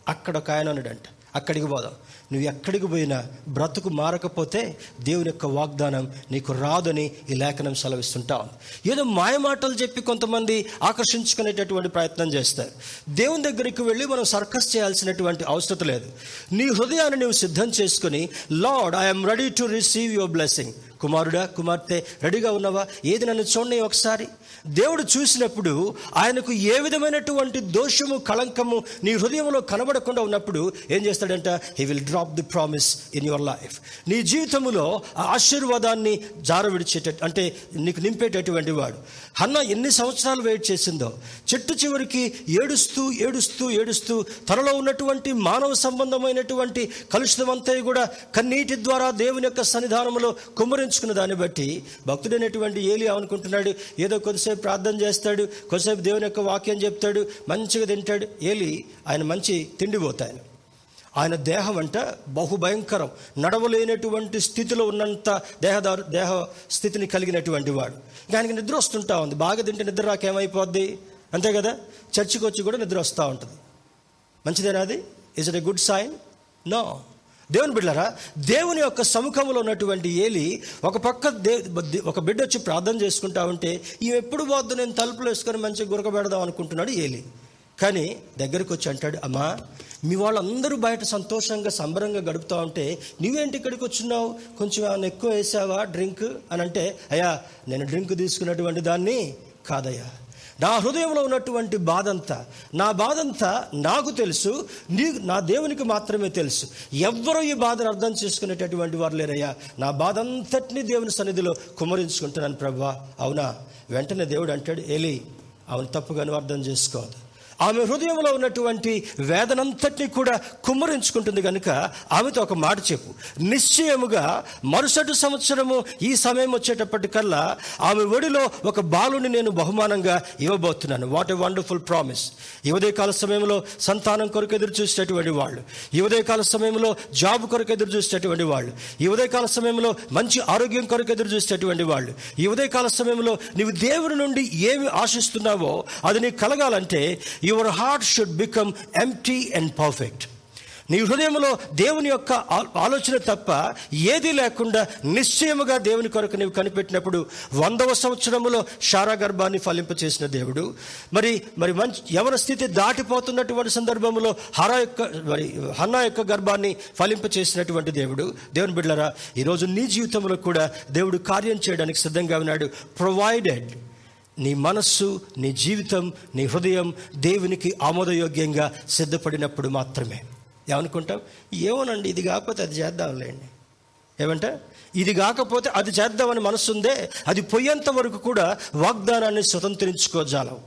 అక్కడ ఒక ఆయన ఉన్నాడంట. అక్కడికి పోదాం. నువ్వు ఎక్కడికి పోయినా బ్రతుకు మారకపోతే దేవుని యొక్క వాగ్దానం నీకు రాదని ఈ లేఖనం సెలవిస్తుంటాం ఏదో మాయమాటలు చెప్పి కొంతమంది ఆకర్షించుకునేటటువంటి ప్రయత్నం చేస్తారు. దేవుని దగ్గరికి వెళ్ళి మనం సర్కస్ చేయాల్సినటువంటి అవసరం లేదు. నీ హృదయాన్ని నువ్వు సిద్ధం చేసుకుని Lord I'm ready to receive your blessing కుమారుడా కుమార్తె రెడీగా ఉన్నావా? ఏది నన్ను చూడండి ఒకసారి? దేవుడు చూసినప్పుడు ఆయనకు ఏ విధమైనటువంటి దోషము కళంకము నీ హృదయంలో కనబడకుండా ఉన్నప్పుడు ఏం చేస్తాడంట? He will drop the promise in your life నీ జీవితంలో ఆ ఆశీర్వాదాన్ని జారవిడిచేట అంటే నీకు నింపేటటువంటి వాడు. అన్న ఎన్ని సంవత్సరాలు వెయిట్ చేసిందో? చెట్టు చివరికి ఏడుస్తూ ఏడుస్తూ ఏడుస్తూ తనలో ఉన్నటువంటి మానవ సంబంధమైనటువంటి కలుషితమంతా కూడా కన్నీటి ద్వారా దేవుని యొక్క సన్నిధానంలో కుమ్మరించుకున్న దాన్ని బట్టి భక్తుడైనటువంటి ఏలి అనుకుంటున్నాడు ఏదో కొద్దిసేపు ప్రార్థన చేస్తాడు కొద్దిసేపు దేవుని యొక్క వాక్యం చెప్తాడు మంచిగా తింటాడు. ఏలి ఆయన మంచి తిండిపోతాయని. ఆయన దేహం అంట బహుభయంకరం. నడవలేనటువంటి స్థితిలో ఉన్నంత దేహదారు దేహ స్థితిని కలిగినటువంటి వాడు. దానికి నిద్ర వస్తుంటా ఉంది. బాగా తింటే నిద్ర రాకేమైపోద్ది అంతే కదా? చర్చికి వచ్చి కూడా నిద్ర వస్తూ ఉంటుంది. మంచిదేనా అది? Is it a good sign no దేవుని బిడ్డరా దేవుని యొక్క సముఖంలో ఉన్నటువంటి ఏలి ఒక పక్క దే ఒక బిడ్డ వచ్చి ప్రార్థన చేసుకుంటా ఉంటే ఈమె ఎప్పుడు పోద్దు నేను తలుపులు వేసుకొని మంచిగా గురకబెడదాం అనుకుంటున్నాడు ఏలి. కానీ దగ్గరికి వచ్చి అంటాడు అమ్మా మీ వాళ్ళందరూ బయట సంతోషంగా సంబరంగా గడుపుతా ఉంటే నువ్వేంటి ఇక్కడికి వచ్చినావు? కొంచెం ఏమైనా ఎక్కువ వేసావా డ్రింక్? అని అంటే అయ్యా నేను డ్రింక్ తీసుకున్నటువంటి దాన్ని కాదయ్యా. నా హృదయంలో ఉన్నటువంటి బాధంతా నా బాధంతా నాకు తెలుసు నీ నా దేవునికి మాత్రమే తెలుసు. ఎవ్వరూ ఈ బాధను అర్థం చేసుకునేటటువంటి వారు లేరయ్యా. నా బాధ అంతటినీ దేవుని సన్నిధిలో కుమరించుకుంటున్నాను ప్రభా. అవునా? వెంటనే దేవుడు అంటాడు ఏలి అవును తప్పుగా నువ్వు అర్థం చేసుకోదు ఆమె హృదయంలో ఉన్నటువంటి వేదనంతటినీ కూడా కుమ్మరించుకుంటుంది కనుక ఆమెతో ఒక మాట చెప్పు. నిశ్చయముగా మరుసటి సంవత్సరము ఈ సమయం వచ్చేటప్పటికల్లా ఆమె ఒడిలో ఒక బాలుని నేను బహుమానంగా ఇవ్వబోతున్నాను. వాట్ ఎ వండర్ఫుల్ ప్రామిస్ ఈ కాల సమయంలో సంతానం కొరకు ఎదురు చూసేటటువంటి వాళ్ళు. ఈ కాల సమయంలో జాబ్ కొరకు ఎదురు చూసేటటువంటి వాళ్ళు. ఈ కాల సమయంలో మంచి ఆరోగ్యం కొరకు ఎదురు చూసేటటువంటి వాళ్ళు. ఈ కాల సమయంలో నీవు దేవుని నుండి ఏమి ఆశిస్తున్నావో అది నీకు కలగాలంటే your heart should become empty and perfect. నీ హృదయంలో దేవుని యొక్క ఆలోచన తప్ప ఏది లేకుండా నిశ్చయముగా దేవుని కొరకు నీవు కనిపెట్టినప్పుడు వందవ సంవత్సరములో శారా గర్భాన్ని ఫలింపచేసిన దేవుడు. మరి మరి మంచి యవన స్థితి దాటిపోతున్నటువంటి సందర్భంలో హర యొక్క మరి హన్నా యొక్క గర్భాన్ని ఫలింపచేసినటువంటి దేవుడు. దేవుని బిడ్డలరా ఈరోజు నీ జీవితంలో కూడా దేవుడు కార్యం చేయడానికి సిద్ధంగా ఉన్నాడు. ప్రొవైడెడ్ నీ మనస్సు నీ జీవితం నీ హృదయం దేవునికి ఆమోదయోగ్యంగా సిద్ధపడినప్పుడు మాత్రమే. ఏమనుకుంటాం? ఏమోనండి ఇది కాకపోతే అది చేద్దాంలేండి. ఏమంట ఇది కాకపోతే అది చేద్దామని మనసుందే అది పోయేంత వరకు కూడా వాగ్దానాన్ని స్వతంత్రించుకోజాలం.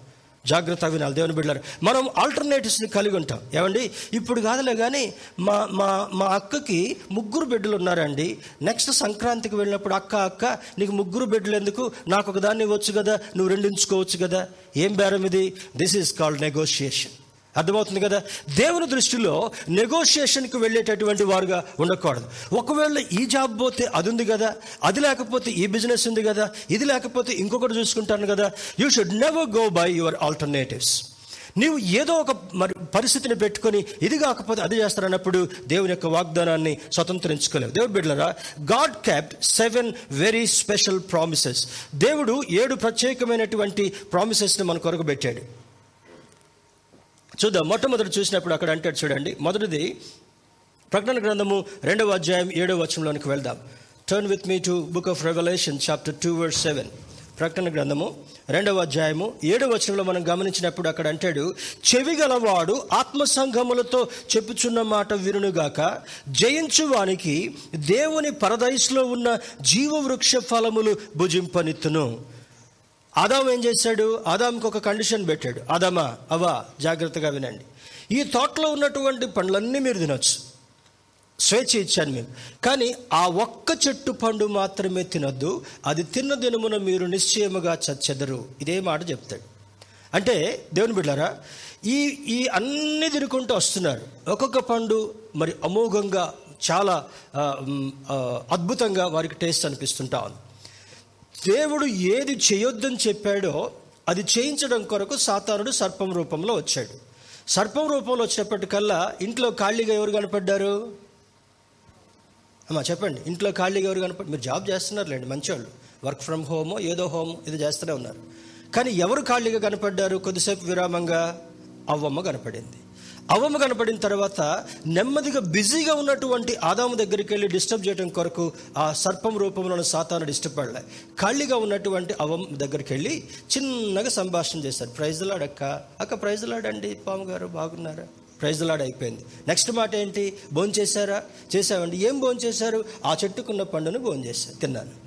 జాగ్రత్త వినాలి. దేవుని బిడ్డారు మనం ఆల్టర్నేటివ్స్ని కలిగి ఉంటాం. ఏమండి? ఇప్పుడు కాదులే కానీ మా మా మా అక్కకి ముగ్గురు బిడ్డలు ఉన్నారండి. నెక్స్ట్ సంక్రాంతికి వెళ్ళినప్పుడు అక్క అక్క నీకు ముగ్గురు బిడ్డలు ఎందుకు? నాకు ఒక దాన్ని ఇవ్వచ్చు కదా నువ్వు రెండించుకోవచ్చు కదా. ఏం బేరం ఇది? దిస్ ఈజ్ కాల్డ్ నెగోషియేషన్ అర్థమవుతుంది కదా? దేవుని దృష్టిలో నెగోషియేషన్కి వెళ్ళేటటువంటి వారుగా ఉండకూడదు. ఒకవేళ ఈ జాబ్ పోతే అది ఉంది కదా అది లేకపోతే ఈ బిజినెస్ ఉంది కదా ఇది లేకపోతే ఇంకొకటి చూసుకుంటాను కదా you should never go by your alternatives నీవు ఏదో ఒక మరి పరిస్థితిని పెట్టుకొని ఇది కాకపోతే అది చేస్తారన్నప్పుడు దేవుని యొక్క వాగ్దానాన్ని స్వతంత్రించుకోలేవు. దేవుడు బిడ్డలరా God kept seven very special promises దేవుడు ఏడు ప్రత్యేకమైనటువంటి ప్రామిసెస్ని మన కొరకు పెట్టాడు. చూద్దాం. మొట్టమొదటి చూసినప్పుడు అక్కడ అంటాడు చూడండి. మొదటిది ప్రకటన గ్రంథము రెండవ అధ్యాయం ఏడవ వచనంలోనికి వెళ్దాం. Turn with me to book of Revelation chapter two verse seven ప్రకటన గ్రంథము రెండవ అధ్యాయము ఏడవ వచనంలో మనం గమనించినప్పుడు అక్కడ అంటాడు చెవి గలవాడు ఆత్మసంఘములతో చెప్పుచున్న మాట వినుగాక జయించువానికి దేవుని పరదైస్లో ఉన్న జీవవృక్ష ఫలములు భుజింపనిత్తును. ఆదాం ఏం చేశాడు? ఆదాంకి ఒక కండిషన్ పెట్టాడు. ఆదామా అవా జాగ్రత్తగా వినండి. ఈ తోటలో ఉన్నటువంటి పండ్లన్నీ మీరు తినొచ్చు. స్వేచ్ఛ ఇచ్చాను మేము. కానీ ఆ ఒక్క చెట్టు పండు మాత్రమే తినొద్దు. అది తిన్న దినమున మీరు నిశ్చయముగా చచ్చెదరు ఇదే మాట చెప్తాడు. అంటే దేవుని బిడ్డారా ఈ ఈ అన్ని తినుకుంటూ వస్తున్నారు. ఒక్కొక్క పండు మరి అమోఘంగా చాలా అద్భుతంగా వారికి టేస్ట్ అనిపిస్తుంటా ఉంది. దేవుడు ఏది చేయొద్దని చెప్పాడో అది చేయించడం కొరకు సాతానుడు సర్పం రూపంలో వచ్చాడు. సర్పం రూపంలో వచ్చినప్పటికల్లా ఇంట్లో ఖాళీగా ఎవరు కనపడ్డారు? అమ్మా చెప్పండి. ఇంట్లో ఖాళీగా ఎవరు కనపడి మీరు జాబ్ చేస్తున్నారులేండి మంచివాళ్ళు వర్క్ ఫ్రమ్ హోమో ఏదో హోమ్ ఇది చేస్తూనే ఉన్నారు. కానీ ఎవరు ఖాళీగా కనపడ్డారు కొద్దిసేపు విరామంగా? అవ్వమ్మ కనపడింది. అవ్వమ్మ కనపడిన తర్వాత నెమ్మదిగా బిజీగా ఉన్నటువంటి ఆదాము దగ్గరికి వెళ్ళి డిస్టర్బ్ చేయడం కొరకు ఆ సర్పం రూపంలో సాతాను డిస్టర్బ్ అడలే ఖాళీగా ఉన్నటువంటి అవ్వమ్మ దగ్గరికి వెళ్ళి చిన్నగా సంభాషణ చేశారు. ప్రైజ్లాడక్క అక్క. అక్క ప్రైజ్లాడండి పాము గారు బాగున్నారా? ప్రైజ్లాడ్ అయిపోయింది. నెక్స్ట్ మాట ఏంటి? భోంచేశారా? చేశామండి. ఏం భోంచేశారు? ఆ చెట్టుకున్న పండును భోంచేశారు తిన్నాను.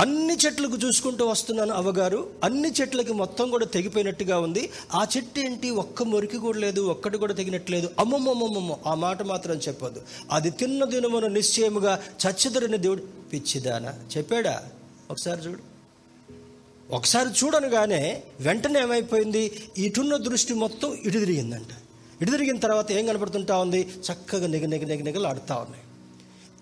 అన్ని చెట్లకు చూసుకుంటూ వస్తున్నాను అవ్వగారు అన్ని చెట్లకి మొత్తం కూడా తెగిపోయినట్టుగా ఉంది. ఆ చెట్టు ఏంటి? ఒక్క మురికి కూడా లేదు ఒక్కటి కూడా తెగినట్లేదు. అమ్మమ్మమ్మమ్మో ఆ మాట మాత్రం చెప్పొద్దు. అది తిన్న దినమున నిశ్చయముగా చచ్చిదరిని దేవుడు పిచ్చిదానా? చెప్పాడా? ఒకసారి చూడు. ఒకసారి చూడనుగానే వెంటనే ఏమైపోయింది? ఇటున్న దృష్టి మొత్తం ఇటు తిరిగిందంట. ఇటు తిరిగిన తర్వాత ఏం కనపడుతుంటా ఉంది? చక్కగా నిగ నిగ నిగ నిగలు ఆడుతూ ఉన్నాయి.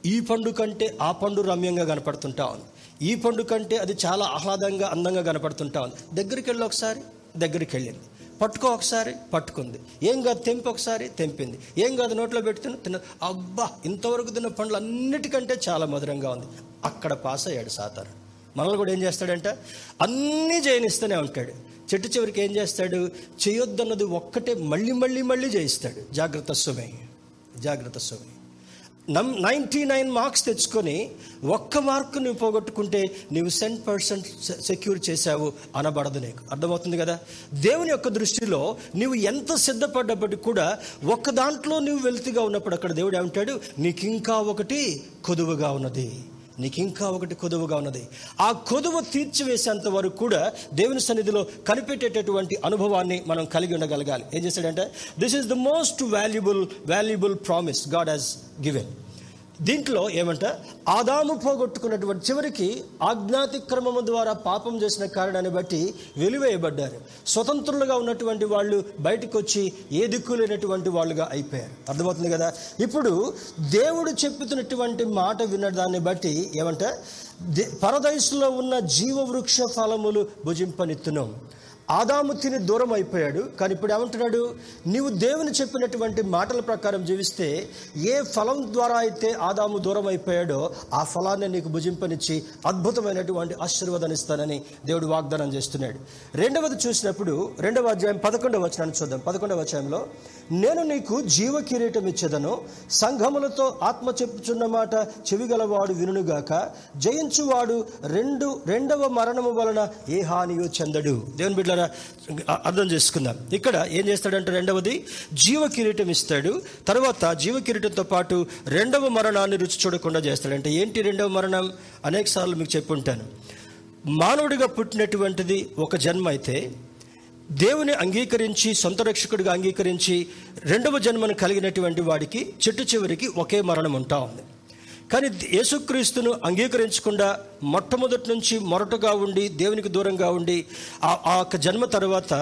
ఈ పండు కంటే ఆ పండు రమ్యంగా కనపడుతుంటా ఉంది. ఈ పండు కంటే అది చాలా ఆహ్లాదంగా అందంగా కనపడుతుంటా ఉంది. దగ్గరికి వెళ్ళి ఒకసారి దగ్గరికి వెళ్ళింది పట్టుకో ఒకసారి పట్టుకుంది. ఏం కాదు తెంపి ఒకసారి తెంపింది. ఏం కాదు నోట్లో పెట్టుకుని తిన్న అబ్బా ఇంతవరకు తిన్న పండ్లు అన్నిటికంటే చాలా మధురంగా ఉంది. అక్కడ పాస్ అయ్యాడు సాతారు మనల్ని కూడా ఏం చేస్తాడంట? అన్నీ జయనిస్తూనే ఉంటాడు. చెట్టు చివరికి ఏం చేస్తాడు? చేయొద్దన్నది ఒక్కటే మళ్ళీ మళ్ళీ మళ్ళీ జయిస్తాడు. జాగ్రత్త సుమే జాగ్రత్త సుమే నైంటీ నైన్ మార్క్స్ తెచ్చుకొని ఒక్క మార్కు నువ్వు పోగొట్టుకుంటే నీవు సెంట్ పర్సెంట్ సెక్యూర్ చేశావు అనబడదు నీకు. అర్థమవుతుంది కదా? దేవుని యొక్క దృష్టిలో నీవు ఎంత సిద్ధపడ్డప్పటికి కూడా ఒక్క దాంట్లో నువ్వు వెళ్తుగా ఉన్నప్పుడు అక్కడ దేవుడు ఏమంటాడు? నీకు ఇంకా ఒకటి కొదువుగా ఉన్నది. నీకు ఇంకా ఒకటి కొదువుగా ఉన్నది. ఆ కొదువు తీర్చివేసేంత వరకు కూడా దేవుని సన్నిధిలో కనిపెట్టేటటువంటి అనుభవాన్ని మనం కలిగి ఉండగలగాలి. ఏం చేశాడంటే this is the most valuable valuable promise God has given దీంట్లో ఏమంట ఆదాము పోగొట్టుకున్నటువంటి చివరికి ఆజ్ఞాతిక్రమము ద్వారా పాపం చేసిన కారణాన్ని బట్టి వెలివేయబడ్డారు. స్వతంత్రులుగా ఉన్నటువంటి వాళ్ళు బయటకు వచ్చి ఏ దిక్కు లేనటువంటి వాళ్ళుగా అయిపోయారు. అర్థమవుతుంది కదా? ఇప్పుడు దేవుడు చెప్పుతున్నటువంటి మాట విన్న దాన్ని బట్టి ఏమంట పరదయసులో ఉన్న జీవవృక్ష ఫలములు భుజింపనిత్తును. ఆదాము తిని దూరం అయిపోయాడు కానీ ఇప్పుడు ఏమంటున్నాడు? నీవు దేవుని చెప్పినటువంటి మాటల ప్రకారం జీవిస్తే ఏ ఫలం ద్వారా అయితే ఆదాము దూరం అయిపోయాడో ఆ ఫలాన్ని నీకు భుజింపనిచ్చి అద్భుతమైనటువంటి ఆశీర్వాదాన్ని ఇస్తానని దేవుడు వాగ్దానం చేస్తున్నాడు. రెండవది చూసినప్పుడు రెండవ అధ్యాయం పదకొండవ వచనాన్ని చూద్దాం. పదకొండవ అధ్యాయంలో నేను నీకు జీవ కిరీటం ఇచ్చేదను సంఘములతో ఆత్మ చెప్పుచున్న మాట చెవిగలవాడు వినుగాక జయించువాడు రెండు రెండవ మరణము వలన ఏ హానియో చెందడు. దేవుని బిడ్డ అర్థం చేసుకుందాం. ఇక్కడ ఏం చేస్తాడంటే రెండవది జీవ కిరీటం ఇస్తాడు. తర్వాత జీవ కిరీటంతో పాటు రెండవ మరణాన్ని రుచి చూడకుండా చేస్తాడు అంటే ఏంటి రెండవ మరణం? అనేక సార్లు మీకు చెప్పుంటాను. మానవుడిగా పుట్టినటువంటిది ఒక జన్మ అయితే దేవుని అంగీకరించి సొంత రక్షకుడిగా అంగీకరించి రెండవ జన్మను కలిగినటువంటి వాడికి చెట్టు చివరికి ఒకే మరణం ఉంటా ఉంది. కానీ యేసుక్రీస్తును అంగీకరించకుండా మొట్టమొదటి నుంచి మొరటుగా ఉండి దేవునికి దూరంగా ఉండి ఆ యొక్క జన్మ తర్వాత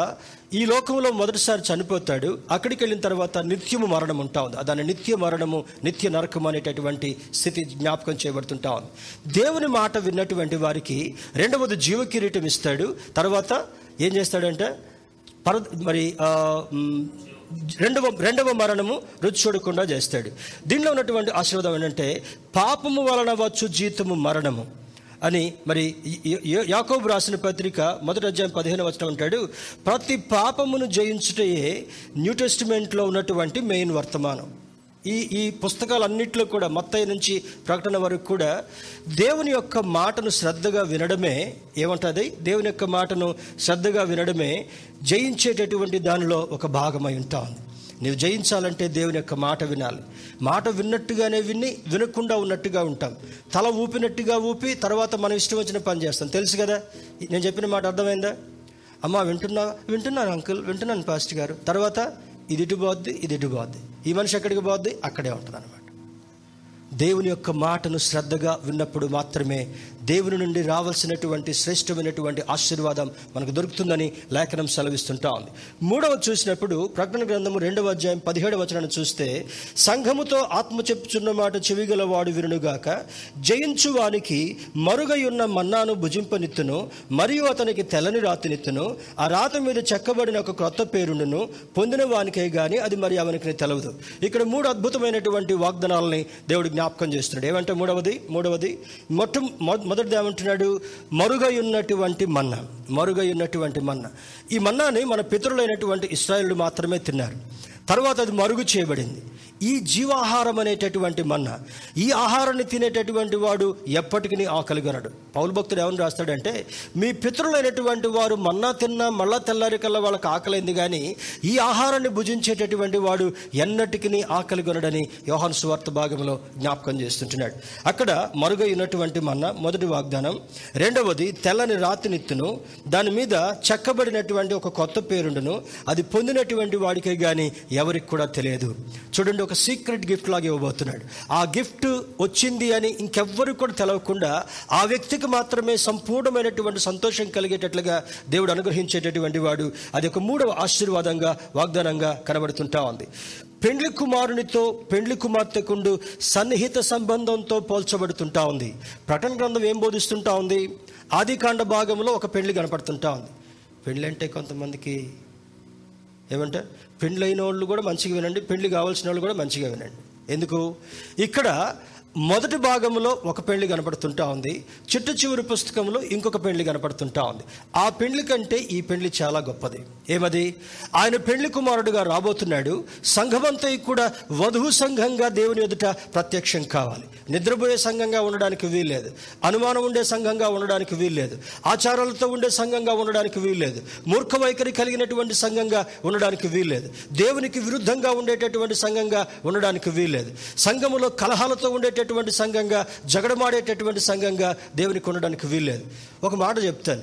ఈ లోకంలో మొదటిసారి చనిపోతాడు. అక్కడికి వెళ్ళిన తర్వాత నిత్యము మరణం ఉంటా ఉంది. దాని నిత్య మరణము నిత్య నరకం అనేటటువంటి స్థితి జ్ఞాపకం చేయబడుతుంటా ఉంది. దేవుని మాట విన్నటువంటి వారికి రెండవది జీవ కిరీటం ఇస్తాడు. తర్వాత ఏం చేస్తాడంటే పర మరి రెండవ రెండవ మరణము రుచి చూడకుండా చేస్తాడు. దీనిలో ఉన్నటువంటి ఆశీర్వాదం ఏంటంటే పాపము వలన వచ్చు జీతము మరణము అని మరి యాకోబు రాసిన పత్రిక మొదటి అధ్యాయం పదిహేను వచ్చిన ఉంటాడు. ప్రతి పాపమును జయించుటయే న్యూ టెస్టిమెంట్లో ఉన్నటువంటి మెయిన్ వర్తమానం. ఈ ఈ పుస్తకాలన్నింటిలో కూడా మొత్తం నుంచి ప్రకటన వరకు కూడా దేవుని యొక్క మాటను శ్రద్ధగా వినడమే ఏమంటుంది? దేవుని యొక్క మాటను శ్రద్ధగా వినడమే జయించేటటువంటి దానిలో ఒక భాగమై ఉంటా ఉంది. నువ్వు జయించాలంటే దేవుని యొక్క మాట వినాలి. మాట విన్నట్టుగానే విని వినకుండా ఉన్నట్టుగా ఉంటాం. తల ఊపినట్టుగా ఊపి తర్వాత మనం ఇష్టం వచ్చిన పని చేస్తాం. తెలుసు కదా? నేను చెప్పిన మాట అర్థమైందా? అమ్మ వింటున్నా? వింటున్నాను అంకుల్. వింటున్నాను పాస్ట్ గారు. తర్వాత ఇది ఇటు పోద్ది ఇది ఇటు పోద్ది. ఈ మనిషి ఎక్కడికి పోద్ది? అక్కడే ఉంటుంది అనమాట దేవుని యొక్క మాటను శ్రద్ధగా విన్నప్పుడు మాత్రమే దేవుని నుండి రావాల్సినటువంటి శ్రేష్టమైనటువంటి ఆశీర్వాదం మనకు దొరుకుతుందని లేఖనం సెలవిస్తుంటా ఉంది. మూడవ చూసినప్పుడు ప్రకటన గ్రంథము రెండవ అధ్యాయం పదిహేడవ వచనాన్ని చూస్తే సంఘముతో ఆత్మ చెప్పుచున్న మాట చెవిగలవాడు వినుగాక జయించు వానికి మరుగై ఉన్న మన్నాను భుజింపనిత్తును మరియు అతనికి తెల్లని రాతినిత్తును ఆ రాత మీద చెక్కబడిన ఒక క్రొత్త పేరును పొందిన వానికే కానీ అది మరి అవనికి తెలవదు. ఇక్కడ మూడు అద్భుతమైనటువంటి వాగ్దానాలని దేవుడు జ్ఞాపకం చేస్తున్నాడు. ఏమంటే మూడవది? మూడవది? మొట్ట మొ- మొదటిది ఏమంటున్నాడు మరుగై ఉన్నటువంటి మన్న మరుగై ఉన్నటువంటి మన్న. ఈ మన్నాని మన పితరులైనటువంటి ఇస్రాయేళ్ళు మాత్రమే తిన్నారు. తర్వాత అది మరుగు చేయబడింది. ఈ జీవాహారం అనేటటువంటి మన్న ఈ ఆహారాన్ని తినేటటువంటి వాడు ఎప్పటికీ ఆకలిగొనడు పౌరు భక్తుడు ఏమని రాస్తాడంటే మీ పితరులైనటువంటి వారు మన్నా తిన్నా మళ్ళా తెల్లారి కల్లా వాళ్ళకి ఆకలింది కానీ ఈ ఆహారాన్ని భుజించేటటువంటి వాడు ఎన్నటికీ ఆకలిగొనడని యోహాను సువార్త భాగంలో జ్ఞాపకం చేస్తుంటున్నాడు. అక్కడ మరుగైనటువంటి మన్న మొదటి వాగ్దానం రెండవది తెల్లని రాతినిత్తును దాని మీద చెక్కబడినటువంటి ఒక కొత్త పేరుండును అది పొందినటువంటి వాడికే కానీ ఎవరికి కూడా తెలియదు. చూడండి ఒక సీక్రెట్ గిఫ్ట్ లాగా ఇవ్వబోతున్నాడు. ఆ గిఫ్ట్ వచ్చింది అని ఇంకెవ్వరు కూడా తెలవకుండా ఆ వ్యక్తికి మాత్రమే సంపూర్ణమైనటువంటి సంతోషం కలిగేటట్లుగా దేవుడు అనుగ్రహించేటటువంటి వాడు. అది ఒక మూడవ ఆశీర్వాదంగా వాగ్దానంగా కనబడుతుంటా ఉంది. పెండ్లి కుమారునితో పెండ్లి కుమార్తెకుండు సన్నిహిత సంబంధంతో పోల్చబడుతుంటా ఉంది. ప్రకటన గ్రంథం ఏం బోధిస్తుంటా ఉంది? ఆదికాండ భాగంలో ఒక పెళ్ళి కనపడుతుంటా ఉంది. పెళ్ళి అంటే కొంతమందికి ఏమంటే పెళ్ళైన వాళ్ళు కూడా మంచిగా వినండి పెళ్ళి కావాల్సిన వాళ్ళు కూడా మంచిగా వినండి. ఎందుకు? ఇక్కడ మొదటి భాగంలో ఒక పెళ్ళి కనపడుతుంటా ఉంది. చిట్ట చివరి పుస్తకంలో ఇంకొక పెళ్ళి కనపడుతుంటా ఉంది. ఆ పెళ్ళి కంటే ఈ పెళ్ళి చాలా గొప్పది. ఏమది? ఆయన పెళ్ళి కుమారుడుగా రాబోతున్నాడు. సంఘమంతా కూడా వధువు సంఘంగా దేవుని ఎదుట ప్రత్యక్షం కావాలి. నిద్రపోయే సంఘంగా ఉండడానికి వీల్లేదు. అనుమానం ఉండే సంఘంగా ఉండడానికి వీల్లేదు. ఆచారాలతో ఉండే సంఘంగా ఉండడానికి వీల్లేదు. మూర్ఖ వైఖరి కలిగినటువంటి సంఘంగా ఉండడానికి వీల్లేదు. దేవునికి విరుద్ధంగా ఉండేటటువంటి సంఘంగా ఉండడానికి వీల్లేదు. సంఘములో కలహాలతో ఉండేటటువంటి సంఘంగా జగడమాడేటటువంటి సంఘంగా దేవుని కొనడానికి వీల్లేదు. ఒక మాట చెప్తాను.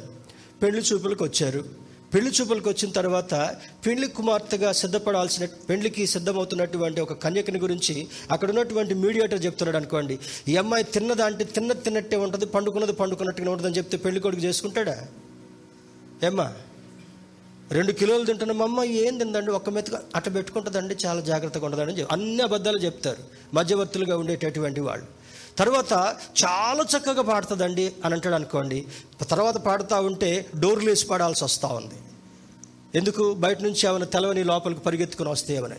పెళ్ళి చూపులకు వచ్చారు. పెళ్ళి చూపులకు వచ్చిన తర్వాత పెళ్ళి కుమార్తెగా సిద్ధపడాల్సిన పెళ్ళికి సిద్ధమవుతున్నటువంటి ఒక కన్యకని గురించి అక్కడ ఉన్నటువంటి మీడియేటర్ చెప్తున్నాడు అనుకోండి. ఈ అమ్మాయి తిన్నదా అంటే తిన్న తిన్నట్టే ఉంటుంది పండుకున్నది పండుకున్నట్టుగా ఉంటుందని చెప్తే పెళ్ళి కొడుకు చేసుకుంటాడా? ఏమ్మా? రెండు కిలోలు తింటున్న అమ్మ ఏం తిందండి? ఒక్క మెతుక అట్ట పెట్టుకుంటుందండి చాలా జాగ్రత్తగా ఉంటుందని అన్ని అబద్ధాలు చెప్తారు. మధ్యవర్తులుగా ఉండేటటువంటి వాళ్ళు. తర్వాత చాలా చక్కగా పాడుతుందండి అని అంటాడు అనుకోండి. తర్వాత పాడుతూ ఉంటే డోర్లు వేసి పాడాల్సి వస్తూ ఉంది. ఎందుకు? బయట నుంచి ఏమైనా తెలవని లోపలికి పరిగెత్తుకుని వస్తేమని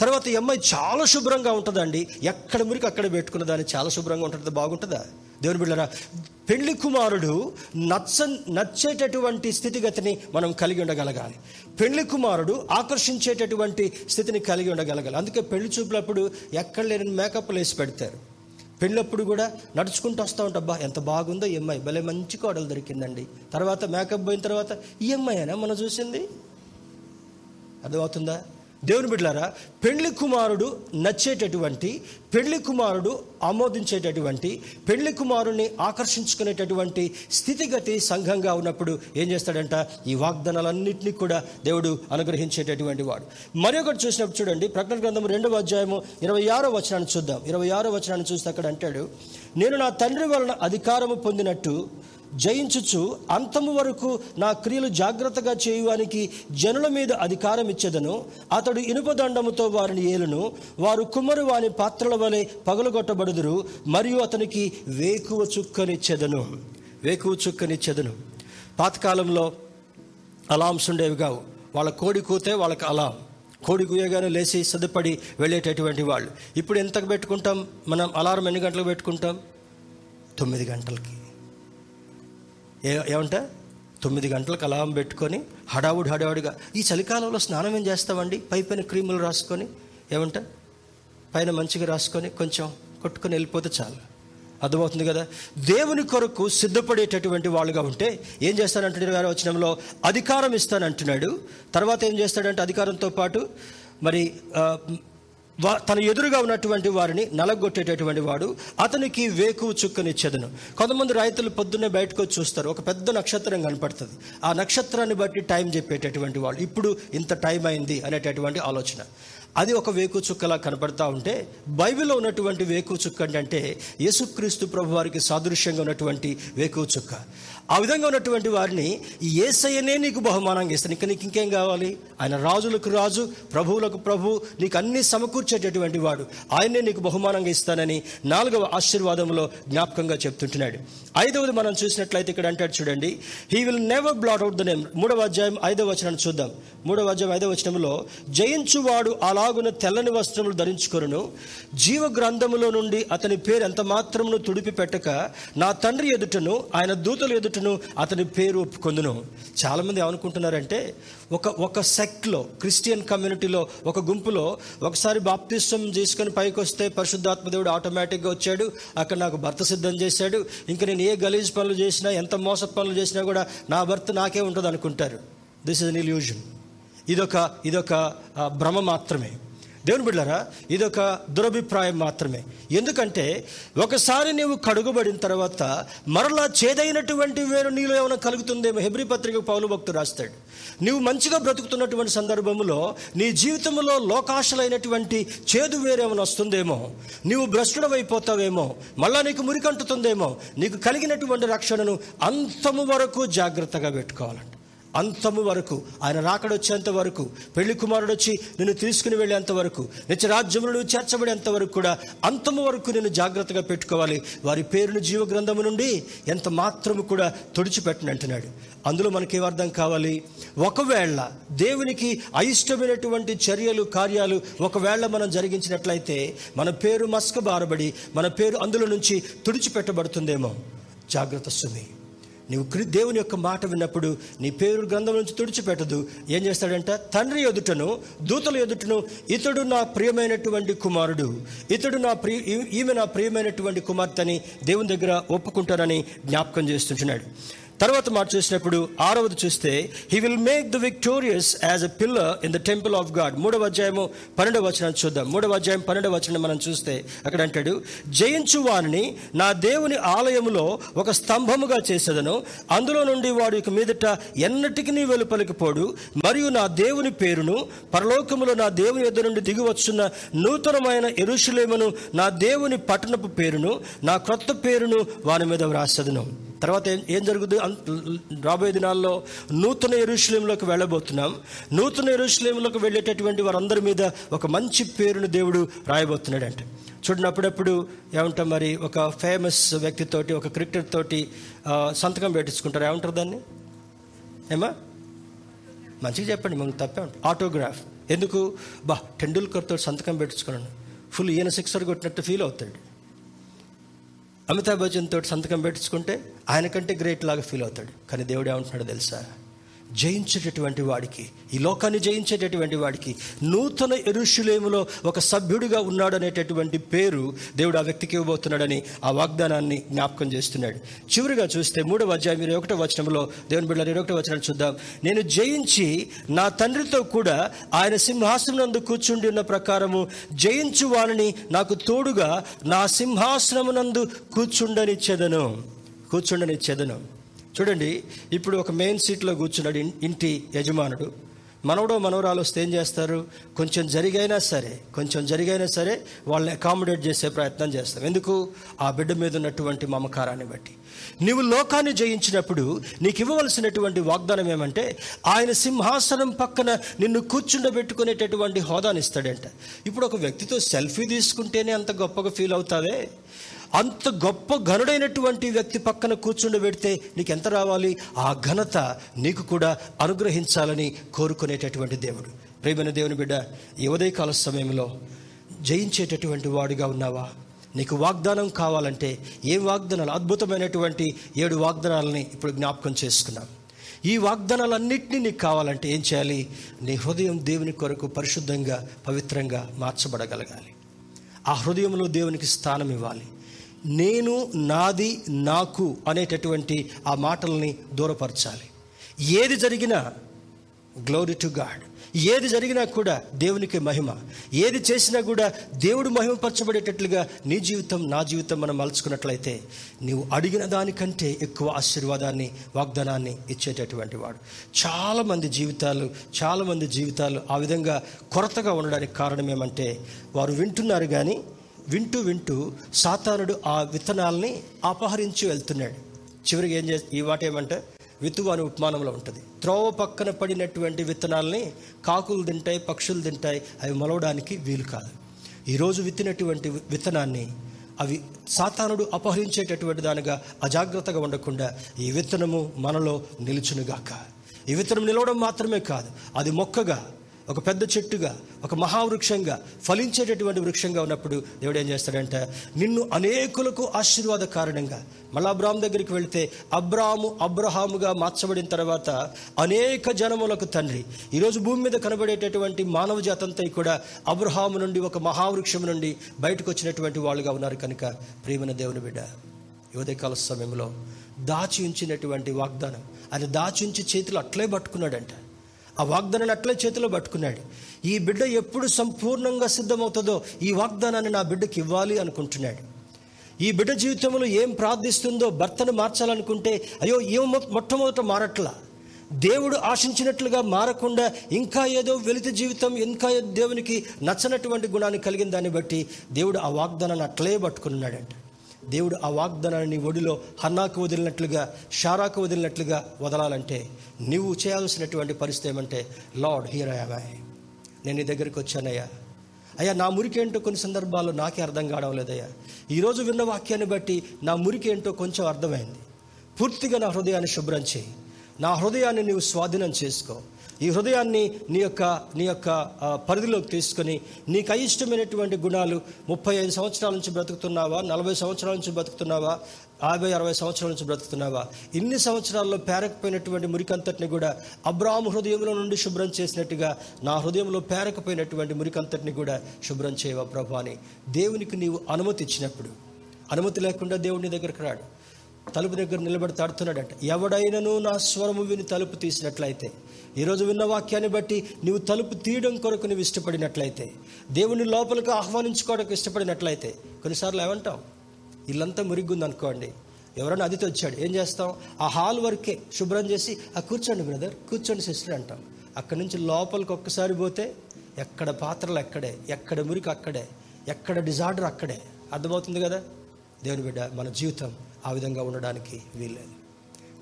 తర్వాత ఈ అమ్మాయి చాలా శుభ్రంగా ఉంటుందండి. ఎక్కడ మురికి అక్కడ పెట్టుకున్న దాన్ని చాలా శుభ్రంగా ఉంటుంది. బాగుంటుందా? దేవుని బిళ్ళరా పెళ్ళి కుమారుడు నచ్చ నచ్చేటటువంటి స్థితిగతిని మనం కలిగి ఉండగలగాలి. పెళ్ళి కుమారుడు ఆకర్షించేటటువంటి స్థితిని కలిగి ఉండగలగాలి. అందుకే పెళ్ళి చూపులప్పుడు ఎక్కడ లేని మేకప్లు వేసి పెడతారు. పెళ్ళప్పుడు కూడా నడుచుకుంటూ వస్తూ ఉంటా ఎంత బాగుందో ఈ అమ్మాయి. భలే మంచి కోడలు దొరికిందండి. తర్వాత మేకప్ పోయిన తర్వాత ఈ అమ్మాయినా మనం చూసింది? అర్థమవుతుందా? దేవుని బిడ్డలారా పెళ్ళి కుమారుడు నచ్చేటటువంటి పెళ్ళి కుమారుడు ఆమోదించేటటువంటి పెళ్ళి కుమారుని ఆకర్షించుకునేటటువంటి స్థితిగతి సంఘంగా ఉన్నప్పుడు ఏం చేస్తాడంట? ఈ వాగ్దానాలన్నింటినీ కూడా దేవుడు అనుగ్రహించేటటువంటి వాడు. మరొకటి చూసినప్పుడు చూడండి ప్రకటన గ్రంథం రెండవ అధ్యాయము ఇరవై ఆరో వచనాన్ని చూద్దాం. ఇరవై ఆరో వచనాన్ని చూస్తే అక్కడ అంటాడు నేను నా తండ్రి వలన అధికారము పొందినట్టు జయించుచు అంతము వరకు నా క్రియలు జాగ్రత్తగా చేయువానికి జనుల మీద అధికారం ఇచ్చేదను. అతడు ఇనుపదండముతో వారిని ఏలును. వారు కుమ్మరు వాని పాత్రల వలె పగలగొట్టబడుదురు. మరియు అతనికి వేకువ చుక్కనిచ్చేదను. వేకువ చుక్కనిచ్చేదను. పాతకాలంలో అలామ్స్ ఉండేవి కావు. వాళ్ళ కోడి కూతే వాళ్ళకి అలాం కోడి గుయ్యగానే లేచి సిద్ధపడి వెళ్ళేటటువంటి వాళ్ళు. ఇప్పుడు ఎంతకు పెట్టుకుంటాం? మనం అలారం ఎన్ని గంటలకు పెట్టుకుంటాం? తొమ్మిది గంటలకి. ఏ ఏమంట? తొమ్మిది గంటలకు అలారం పెట్టుకొని హడావుడి హడావుడిగా ఈ చలికాలంలో స్నానం ఏం చేస్తామండి? పై పైన క్రీములు రాసుకొని ఏమంట? పైన మంచిగా రాసుకొని కొంచెం కొట్టుకొని వెళ్ళిపోతే చాలు. అర్థమవుతుంది కదా? దేవుని కొరకు సిద్ధపడేటటువంటి వాళ్ళుగా ఉంటే ఏం చేస్తానంటున్నాడు గారు వచనంలో? అధికారం ఇస్తానంటున్నాడు. తర్వాత ఏం చేస్తాడంటే అధికారంతో పాటు మరి వా- తన ఎదురుగా ఉన్నటువంటి వారిని నలగొట్టేటటువంటి వాడు అతనికి వేకు చుక్కనిచ్చేదను కొంతమంది రైతులు పొద్దున్నే బయటకు వచ్చి చూస్తారు. ఒక పెద్ద నక్షత్రం కనపడుతుంది. ఆ నక్షత్రాన్ని బట్టి టైం చెప్పేటటువంటి వాళ్ళు. ఇప్పుడు ఇంత టైం అయింది అనేటటువంటి ఆలోచన. అది ఒక వేకు చుక్కలా కనబడతా ఉంటే బైబిల్లో ఉన్నటువంటి వేకు చుక్క అంటే యేసుక్రీస్తు ప్రభు వారికి సాదృశ్యంగా ఉన్నటువంటి వేకు చుక్క. ఆ విధంగా ఉన్నటువంటి వారిని ఏసయ్యనే నీకు బహుమానంగా ఇస్తాను. ఇంకా నీకు ఇంకేం కావాలి? ఆయన రాజులకు రాజు ప్రభువులకు ప్రభు నీకు అన్ని సమకూర్చేటటువంటి వాడు. ఆయనే నీకు బహుమానంగా ఇస్తానని నాలుగవ ఆశీర్వాదంలో జ్ఞాపకంగా చెప్తుంటున్నాడు. ఐదవది మనం చూసినట్లయితే ఇక్కడ అంటాడు చూడండి. He will never blot out the name మూడవ అధ్యాయం ఐదవ వచనాన్ని చూద్దాం. మూడవ అధ్యాయం ఐదవ వచనంలో జయించువాడు అలాగున తెల్లని వస్త్రములు ధరించుకొను జీవ గ్రంథములో నుండి అతని పేరు ఎంత మాత్రమును తుడిపి పెట్టక నా తండ్రి ఎదుటను ఆయన దూతలు ఎదుట ఎదుటను అతని పేరు ఒప్పుకొందును. చాలామంది ఏమనుకుంటున్నారంటే ఒక ఒక సెక్ట్లో క్రిస్టియన్ కమ్యూనిటీలో ఒక గుంపులో ఒకసారి బాప్తిష్టం తీసుకొని పైకి వస్తే పరిశుద్ధాత్మ దేవుడు ఆటోమేటిక్గా వచ్చాడు అక్కడ నాకు భర్త సిద్ధం చేశాడు ఇంకా నేను ఏ గలీజ్ పనులు చేసినా ఎంత మోస పనులు చేసినా కూడా నా భర్త నాకే ఉంటుంది అనుకుంటారు దిస్ ఇస్ అన్ ఇల్యూజన్ ఇదొక ఇదొక భ్రమ మాత్రమే. దేవుని బిడ్డారా ఇదొక దురభిప్రాయం మాత్రమే. ఎందుకంటే ఒకసారి నీవు కడుగుబడిన తర్వాత మరలా చేదైనటువంటి వేరు నీలో ఏమైనా కలుగుతుందేమో హెబ్రి పత్రిక పౌలు భక్తుడు రాస్తాడు. నీవు మంచిగా బ్రతుకుతున్నటువంటి సందర్భంలో నీ జీవితంలో లోకాశలైనటువంటి చేదు వేరేమైనా వస్తుందేమో నీవు భ్రష్టుడవైపోతావేమో మళ్ళా నీకు మురికంటుతుందేమో నీకు కలిగినటువంటి రక్షణను అంతము వరకు జాగ్రత్తగా పెట్టుకోవాలంట. అంతము వరకు ఆయన రాకడొచ్చేంత వరకు పెళ్ళి కుమారుడు వచ్చి నిన్ను తీసుకుని వెళ్ళేంత వరకు నిత్య రాజ్యములు నువ్వు చేర్చబడేంత వరకు కూడా అంతము వరకు నేను జాగ్రత్తగా పెట్టుకోవాలి. వారి పేరును జీవ గ్రంథము నుండి ఎంత మాత్రము కూడా తుడిచిపెట్టను అంటున్నాడు. అందులో మనకేం అర్థం కావాలి? ఒకవేళ దేవునికి అయిష్టమైనటువంటి చర్యలు కార్యాలు ఒకవేళ మనం జరిగించినట్లయితే మన పేరు మస్కబారబడి మన పేరు అందులో నుంచి తుడిచిపెట్టబడుతుందేమో? జాగ్రత్త సుమి. నీవు క్రి దేవుని యొక్క మాట విన్నప్పుడు నీ పేరు గ్రంథం నుంచి తుడిచిపెట్టదు. ఏం చేస్తాడంట? తండ్రి ఎదుటను దూతల ఎదుటను ఇతడు నా ప్రియమైనటువంటి కుమారుడు. ఇతడు నా ప్రియ ఈమె నా ప్రియమైనటువంటి కుమార్తె అని దేవుని దగ్గర ఒప్పుకుంటారని జ్ఞాపకం చేస్తుంటున్నాడు. తర్వాత మాట చూసినప్పుడు ఆరవది చూస్తే he will make the victorious as a pillar in the temple of God మూడవ అధ్యాయము పన్నెండవ వచనం చూద్దాం. మూడవ అధ్యాయం పన్నెండవ వచనం మనం చూస్తే అక్కడ అంటాడు జయించు వారిని నా దేవుని ఆలయములో ఒక స్తంభముగా చేసేదను. అందులో నుండి వాడు ఇక మీదట ఎన్నటికి నీ వెలుపలికి పోడు. మరియు నా దేవుని పేరును పరలోకములో నా దేవుని ఎద్దు నుండి దిగివచ్చున్న నూతనమైన ఎరుషులేమును నా దేవుని పట్టణపు పేరును నా క్రొత్త పేరును వాని మీద వ్రాసదను. తర్వాత ఏం జరుగుతుంది? రాబోయే దినాల్లో నూతన ఎరుషులేంలోకి వెళ్ళబోతున్నాం. నూతన ఎరుషులేంలోకి వెళ్ళేటటువంటి వారందరి మీద ఒక మంచి పేరును దేవుడు రాయబోతున్నాడు అంటే చూడండి అప్పుడప్పుడు ఏమంటాం మరి ఒక ఫేమస్ వ్యక్తితోటి ఒక క్రికెటర్ తోటి సంతకం పెట్టించుకుంటారు. ఏమంటారు దాన్ని? ఏమా మంచిగా చెప్పండి మనకు తప్పే ఉంటుంది. ఆటోగ్రాఫ్ ఎందుకు? బా టెండూల్కర్ తోటి సంతకం పెట్టించుకున్నాను. ఫుల్ ఈయన సిక్సర్ కొట్టినట్టు ఫీల్ అవుతాడు. అమితాబ్ బచ్చన్ తోటి సంతకం పెట్టించుకుంటే ఆయన కంటే గ్రేట్ లాగా ఫీల్ అవుతాడు. కానీ దేవుడు ఏమంటున్నాడో తెలుసా? జయించేటటువంటి వాడికి ఈ లోకాన్ని జయించేటటువంటి వాడికి నూతన ఎరుషులేములో ఒక సభ్యుడిగా ఉన్నాడు అనేటటువంటి పేరు దేవుడు ఆ వ్యక్తికి ఇవ్వబోతున్నాడని ఆ వాగ్దానాన్ని జ్ఞాపకం చేస్తున్నాడు. చివరిగా చూస్తే మూడవ అధ్యాయం ఇరవై ఒకటో వచనంలో దేవుని బిడ్డ ఇరవై ఒకటో వచనం చూద్దాం. నేను జయించి నా తండ్రితో కూడా ఆయన సింహాసనం నందు కూర్చుండి ఉన్న ప్రకారము జయించు వాణిని నాకు తోడుగా నా సింహాసనమునందు కూర్చుండనిచ్చేదను. కూర్చుండనిచ్చేదను చూడండి ఇప్పుడు ఒక మెయిన్ సీట్లో కూర్చున్నాడు ఇంటి యజమానుడు. మనవడో మనవరాలు వస్తే ఏం చేస్తారు? కొంచెం జరిగైనా సరే కొంచెం జరిగైనా సరే వాళ్ళని అకామిడేట్ చేసే ప్రయత్నం చేస్తాం ఎందుకు? ఆ బిడ్డ మీద ఉన్నటువంటి మమకారాన్ని బట్టి. నీవు లోకాన్ని జయించినప్పుడు నీకు ఇవ్వవలసినటువంటి వాగ్దానం ఏమంటే ఆయన సింహాసనం పక్కన నిన్ను కూర్చుండబెట్టుకునేటటువంటి హోదాని ఇస్తాడంట ఇప్పుడు ఒక వ్యక్తితో సెల్ఫీ తీసుకుంటేనే అంత గొప్పగా ఫీల్ అవుతావే? అంత గొప్ప ఘనుడైనటువంటి వ్యక్తి పక్కన కూర్చుండబెడితే నీకు ఎంత రావాలి? ఆ ఘనత నీకు కూడా అనుగ్రహించాలని కోరుకునేటటువంటి దేవుడు. ప్రేమైన దేవుని బిడ్డ ఈ ఉదయకాల సమయంలో జయించేటటువంటి వాడుగా ఉన్నావా? నీకు వాగ్దానం కావాలంటే ఏ వాగ్దానాలు? అద్భుతమైనటువంటి ఏడు వాగ్దానాలని ఇప్పుడు జ్ఞాపకం చేసుకున్నాం. ఈ వాగ్దానాలన్నింటినీ నీకు కావాలంటే ఏం చేయాలి? నీ హృదయం దేవుని కొరకు పరిశుద్ధంగా పవిత్రంగా మార్చబడగలగాలి. ఆ హృదయంలో దేవునికి స్థానం ఇవ్వాలి. నేను నాది నాకు అనేటటువంటి ఆ మాటల్ని దూరపరచాలి. ఏది జరిగినా గ్లోరీ టు గాడ్ ఏది జరిగినా కూడా దేవునికి మహిమ. ఏది చేసినా కూడా దేవుడు మహిమపరచబడేటట్లుగా నీ జీవితం నా జీవితం మనం మలుచుకున్నట్లయితే నీవు అడిగిన దానికంటే ఎక్కువ ఆశీర్వాదాన్ని వాగ్దానాన్ని ఇచ్చేటటువంటి వాడు. చాలామంది జీవితాలు చాలామంది జీవితాలు ఆ విధంగా కొరతగా ఉండడానికి కారణం ఏమంటే వారు వింటున్నారు కానీ వింటూ వింటూ సాతానుడు ఆ విత్తనాల్ని అపహరించి వెళ్తున్నాడు. చివరికి ఏం చేసి ఈ మాట ఏమంటే వితువు అనే ఉపమానంలో ఉంటుంది. త్రోవ పక్కన పడినటువంటి విత్తనాల్ని కాకులు తింటాయి పక్షులు తింటాయి అవి మొలవడానికి వీలు కాదు. ఈరోజు విత్తినటువంటి విత్తనాన్ని అవి సాతానుడు అపహరించేటటువంటి దానిగా అజాగ్రత్తగా ఉండకుండా ఈ విత్తనము మనలో నిలుచునుగాక. ఈ విత్తనం నిలవడం మాత్రమే కాదు అది మొక్కగా ఒక పెద్ద చెట్టుగా ఒక మహావృక్షంగా ఫలించేటటువంటి వృక్షంగా ఉన్నప్పుడు దేవుడు ఏం చేస్తాడంటే? నిన్ను అనేకులకు ఆశీర్వాద కారణంగా మళ్ళీ అబ్రాహం దగ్గరికి వెళితే అబ్రాము అబ్రహాముగా మార్చబడిన తర్వాత అనేక జనములకు తండ్రి. ఈరోజు భూమి మీద కనబడేటటువంటి మానవ జాతంతా కూడా అబ్రహాము నుండి ఒక మహావృక్షం నుండి బయటకు వచ్చినటువంటి వాళ్ళుగా ఉన్నారు కనుక. ప్రేమన దేవుని బిడ్డ యువదయకాల సమయంలో దాచి ఉంచినటువంటి వాగ్దానం ఆయన దాచి ఉంచి చేతులు అట్లే పట్టుకున్నాడంట. ఆ వాగ్దానాన్ని అట్లే చేతిలో పట్టుకున్నాడు. ఈ బిడ్డ ఎప్పుడు సంపూర్ణంగా సిద్ధమవుతుందో ఈ వాగ్దానాన్ని నా బిడ్డకి ఇవ్వాలి అనుకుంటున్నాడు. ఈ బిడ్డ జీవితంలో ఏం ప్రార్థిస్తుందో భర్తను మార్చాలనుకుంటే అయ్యో ఏం మొట్టమొదట మారట్లా? దేవుడు ఆశించినట్లుగా మారకుండా ఇంకా ఏదో వెలితి జీవితం ఇంకా దేవునికి నచ్చనటువంటి గుణాన్ని కలిగిన దాన్ని బట్టి దేవుడు ఆ వాగ్దానాన్ని అట్లే పట్టుకున్నాడంట. దేవుడు ఆ వాగ్దానాన్ని ఒడిలో హన్నాకు వదిలినట్లుగా షారాకు వదిలినట్లుగా వదలాలంటే నువ్వు చేయాల్సినటువంటి పరిస్థితి ఏమంటే లార్డ్ హియర్ ఐ నేను నీ దగ్గరికి వచ్చానయ్యా. అయ్యా నా మురికి ఏంటో కొన్ని సందర్భాల్లో నాకే అర్థం కావడం లేదయ్యా. ఈరోజు విన్న వాక్యాన్ని బట్టి నా మురికి ఏంటో కొంచెం అర్థమైంది. పూర్తిగా నా హృదయాన్ని శుభ్రం చేయి. నా హృదయాన్ని నీవు స్వాధీనం చేసుకో. ఈ హృదయాన్ని నీ యొక్క నీ యొక్క పరిధిలోకి తీసుకొని నీకు అయిష్టమైనటువంటి గుణాలు ముప్పై ఐదు సంవత్సరాల నుంచి బ్రతుకుతున్నావా? నలభై సంవత్సరాల నుంచి బ్రతుకుతున్నావా? యాభై అరవై సంవత్సరాల నుంచి బ్రతుకుతున్నావా? ఇన్ని సంవత్సరాల్లో పేరకపోయినటువంటి మురికంతటిని కూడా అబ్రాహ్మ హృదయంలో నుండి శుభ్రం చేసినట్టుగా నా హృదయంలో పేరకపోయినటువంటి మురికంతటిని కూడా శుభ్రం చేయవా ప్రభు అని దేవునికి నీవు అనుమతి ఇచ్చినప్పుడు. అనుమతి లేకుండా దేవుడి దగ్గరికి రాడు. తలుపు దగ్గర నిలబడి తాడుతున్నాడంట ఎవడైనను నా స్వరము విని తలుపు తీసినట్లయితే ఈరోజు విన్న వాక్యాన్ని బట్టి నీవు తలుపు తీయడం కొరకు నువ్వు ఇష్టపడినట్లయితే దేవుని లోపలికి ఆహ్వానించుకోవడానికి ఇష్టపడినట్లయితే కొన్నిసార్లు ఏమంటాం? ఇల్లంతా మురిగ్గుంది అనుకోండి ఎవరైనా అదితో వచ్చాడు ఏం చేస్తాం? ఆ హాల్ వరకే శుభ్రం చేసి ఆ కూర్చోండి బ్రదర్ కూర్చోండి సిస్టర్ అంటాం. అక్కడి నుంచి లోపలికి ఒక్కసారి పోతే ఎక్కడ పాత్రలు ఎక్కడే ఎక్కడ మురికి అక్కడే ఎక్కడ డిజార్డర్ అక్కడే. అర్థమవుతుంది కదా? దేవుని బిడ్డ మన జీవితం ఆ విధంగా ఉండడానికి వీల్లేదు.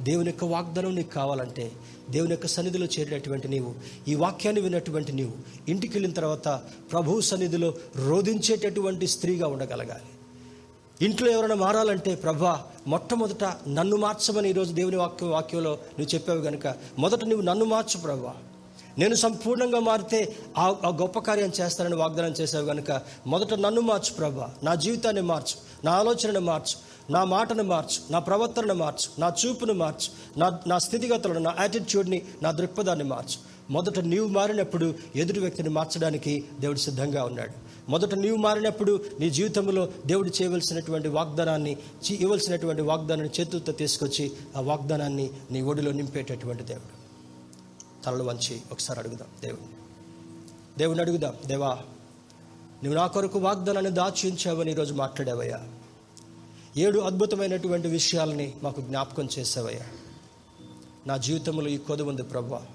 దేవుని యొక్క వాగ్దానం నీకు కావాలంటే దేవుని యొక్క సన్నిధిలో చేరినటువంటి నీవు ఈ వాక్యాన్ని విన్నటువంటి నీవు ఇంటికి వెళ్ళిన తర్వాత ప్రభు సన్నిధిలో రోధించేటటువంటి స్త్రీగా ఉండగలగాలి. ఇంట్లో ఎవరైనా మారాలంటే ప్రభా మొట్టమొదట నన్ను మార్చమని ఈరోజు దేవుని వాక్య వాక్యంలో నువ్వు చెప్పావు కనుక మొదట నువ్వు నన్ను మార్చు ప్రభా. నేను సంపూర్ణంగా మారితే ఆ ఆ గొప్ప కార్యం చేస్తానని వాగ్దానం చేసావు కనుక మొదట నన్ను మార్చు ప్రభా. నా జీవితాన్ని మార్చు నా ఆలోచనను మార్చు. నా మాటను మార్చు నా ప్రవర్తనను మార్చు నా చూపును మార్చు నా నా స్థితిగతులను నా యాటిట్యూడ్ని నా దృక్పథాన్ని మార్చు. మొదట నీవు మారినప్పుడు ఎదుటి వ్యక్తిని మార్చడానికి దేవుడు సిద్ధంగా ఉన్నాడు. మొదట నీవు మారినప్పుడు నీ జీవితంలో దేవుడు చేయవలసినటువంటి వాగ్దానాన్ని చీ- ఇవ్వాల్సినటువంటి వాగ్దానాన్ని చేతులతో తీసుకొచ్చి ఆ వాగ్దానాన్ని నీ ఒడిలో నింపేటటువంటి దేవుడు. తలలు వంచి ఒకసారి అడుగుదాం దేవుడిని దేవుని అడుగుదాం దేవా నువ్వు నా కొరకు వాగ్దానాన్ని దాచి ఉంచావని ఈరోజు మాట్లాడావయ్యా. ఏడు అద్భుతమైనటువంటి విషయాలని మాకు జ్ఞాపకం చేసావయ్యా. నా జీవితంలో ఈ కొదవ ఉంది ప్రభా.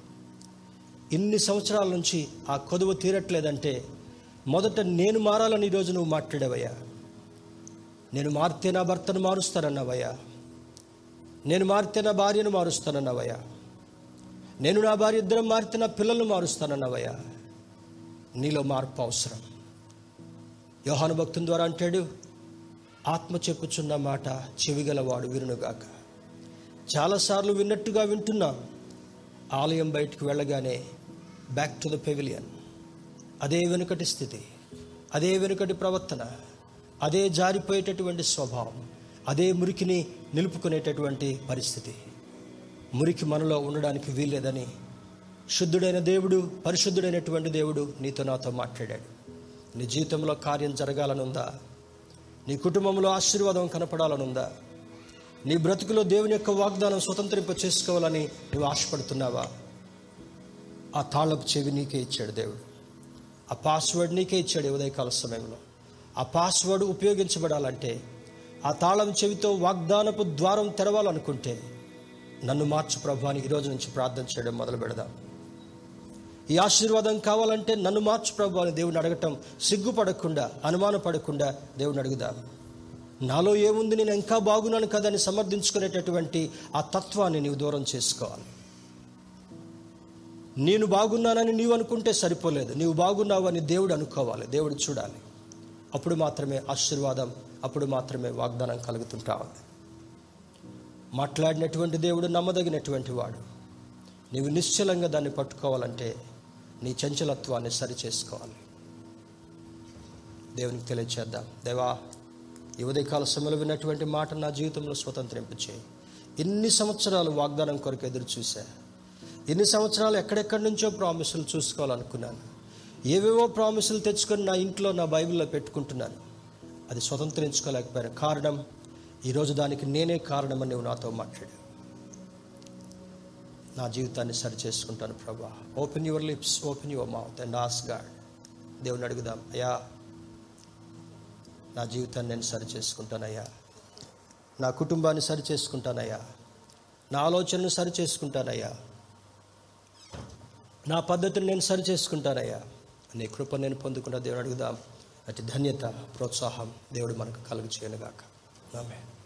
ఇన్ని సంవత్సరాల నుంచి ఆ కొదువు తీరట్లేదంటే మొదట నేను మారాలని ఈరోజు నువ్వు మాట్లాడావయ్యా. నేను మారితే నా భర్తను మారుస్తానన్నావయ్యా. నేను మారితే నా భార్యను మారుస్తానన్నావయ్యా. నేను నా భార్య ఇద్దరం మారితే నా పిల్లలను మారుస్తానన్నావయ్యా. నీలో మార్పు అవసరం. యోహాను భక్తుని ద్వారా అంటాడు ఆత్మ చెప్పుచున్న మాట చెవిగలవాడు వినుగాక చాలాసార్లు విన్నట్టుగా వింటున్నాం. ఆలయం బయటకు వెళ్ళగానే బ్యాక్ టు ద పెవిలియన్ అదే వెనుకటి స్థితి అదే వెనుకటి ప్రవర్తన అదే జారిపోయేటటువంటి స్వభావం అదే మురికిని నిలుపుకునేటటువంటి పరిస్థితి. మురికి మనలో ఉండడానికి వీల్లేదని శుద్ధుడైన దేవుడు పరిశుద్ధుడైనటువంటి దేవుడు నీతో నాతో మాట్లాడాడు. నీ జీవితంలో కార్యం జరగాలనుందా? నీ కుటుంబంలో ఆశీర్వాదం కనపడాలనుందా? నీ బ్రతుకులో దేవుని యొక్క వాగ్దానం స్వతంత్రింప చేసుకోవాలని నువ్వు ఆశపడుతున్నావా? ఆ తాళపు చెవి నీకే ఇచ్చాడు దేవుడు. ఆ పాస్వర్డ్ నీకే ఇచ్చాడు ఉదయకాల సమయంలో. ఆ పాస్వర్డ్ ఉపయోగించబడాలంటే ఆ తాళం చెవితో వాగ్దానపు ద్వారం తెరవాలనుకుంటే నన్ను మార్చు ప్రభాని ఈరోజు నుంచి ప్రార్థన చేయడం మొదలు పెడదాం ఈ ఆశీర్వాదం కావాలంటే నన్ను మార్చు ప్రభు అని దేవుని అడగటం సిగ్గుపడకుండా అనుమానపడకుండా దేవుని అడుగుదాం. నాలో ఏముంది నేను ఇంకా బాగున్నాను కదా అని సమర్థించుకునేటటువంటి ఆ తత్వాన్ని నీవు దూరం చేసుకోవాలి. నేను బాగున్నానని నీవు అనుకుంటే సరిపోలేదు. నీవు బాగున్నావు అని దేవుడు అనుకోవాలి. దేవుడు చూడాలి. అప్పుడు మాత్రమే ఆశీర్వాదం అప్పుడు మాత్రమే వాగ్దానం కలుగుతుంటా ఉంది మాట్లాడినటువంటి దేవుడు నమ్మదగినటువంటి వాడు. నీవు నిశ్చలంగా దాన్ని పట్టుకోవాలంటే నీ చంచలత్వాన్ని సరి చేసుకోవాలి దేవునికి తెలియచేద్దాం. దేవా ఈ ఉదయకాల సమయంలో విన్నటువంటి మాట నా జీవితంలో స్వతంత్రింపచేయి ఎన్ని సంవత్సరాలు వాగ్దానం కొరకు ఎదురు చూశా? ఎన్ని సంవత్సరాలు ఎక్కడెక్కడి నుంచో ప్రామిసులు చూసుకోవాలనుకున్నాను. ఏవేవో ప్రామిసులు తెచ్చుకొని నా ఇంట్లో నా బైబిల్లో పెట్టుకుంటున్నాను. అది స్వతంత్రించుకోలేకపోయాను. కారణం ఈరోజు దానికి నేనే కారణమని నువ్వు నాతో మాట్లాడు నా జీవితాన్ని సరి చేసుకుంటాను ప్రభా. Open your lips open your mouth and ask God దేవుని అడుగుదాం. అయ్యా నా జీవితాన్ని నేను సరి చేసుకుంటానయ్యా. నా కుటుంబాన్ని సరి చేసుకుంటానయ్యా. నా ఆలోచనను సరి చేసుకుంటానయ్యా. నా పద్ధతిని నేను సరి చేసుకుంటానయ్యా. నీ కృప నేను పొందుకున్న దేవుడు అడుగుదాం. అతి ధన్యత ప్రోత్సాహం దేవుడు మనకు కలుగు చేయనుగాక. ఆమె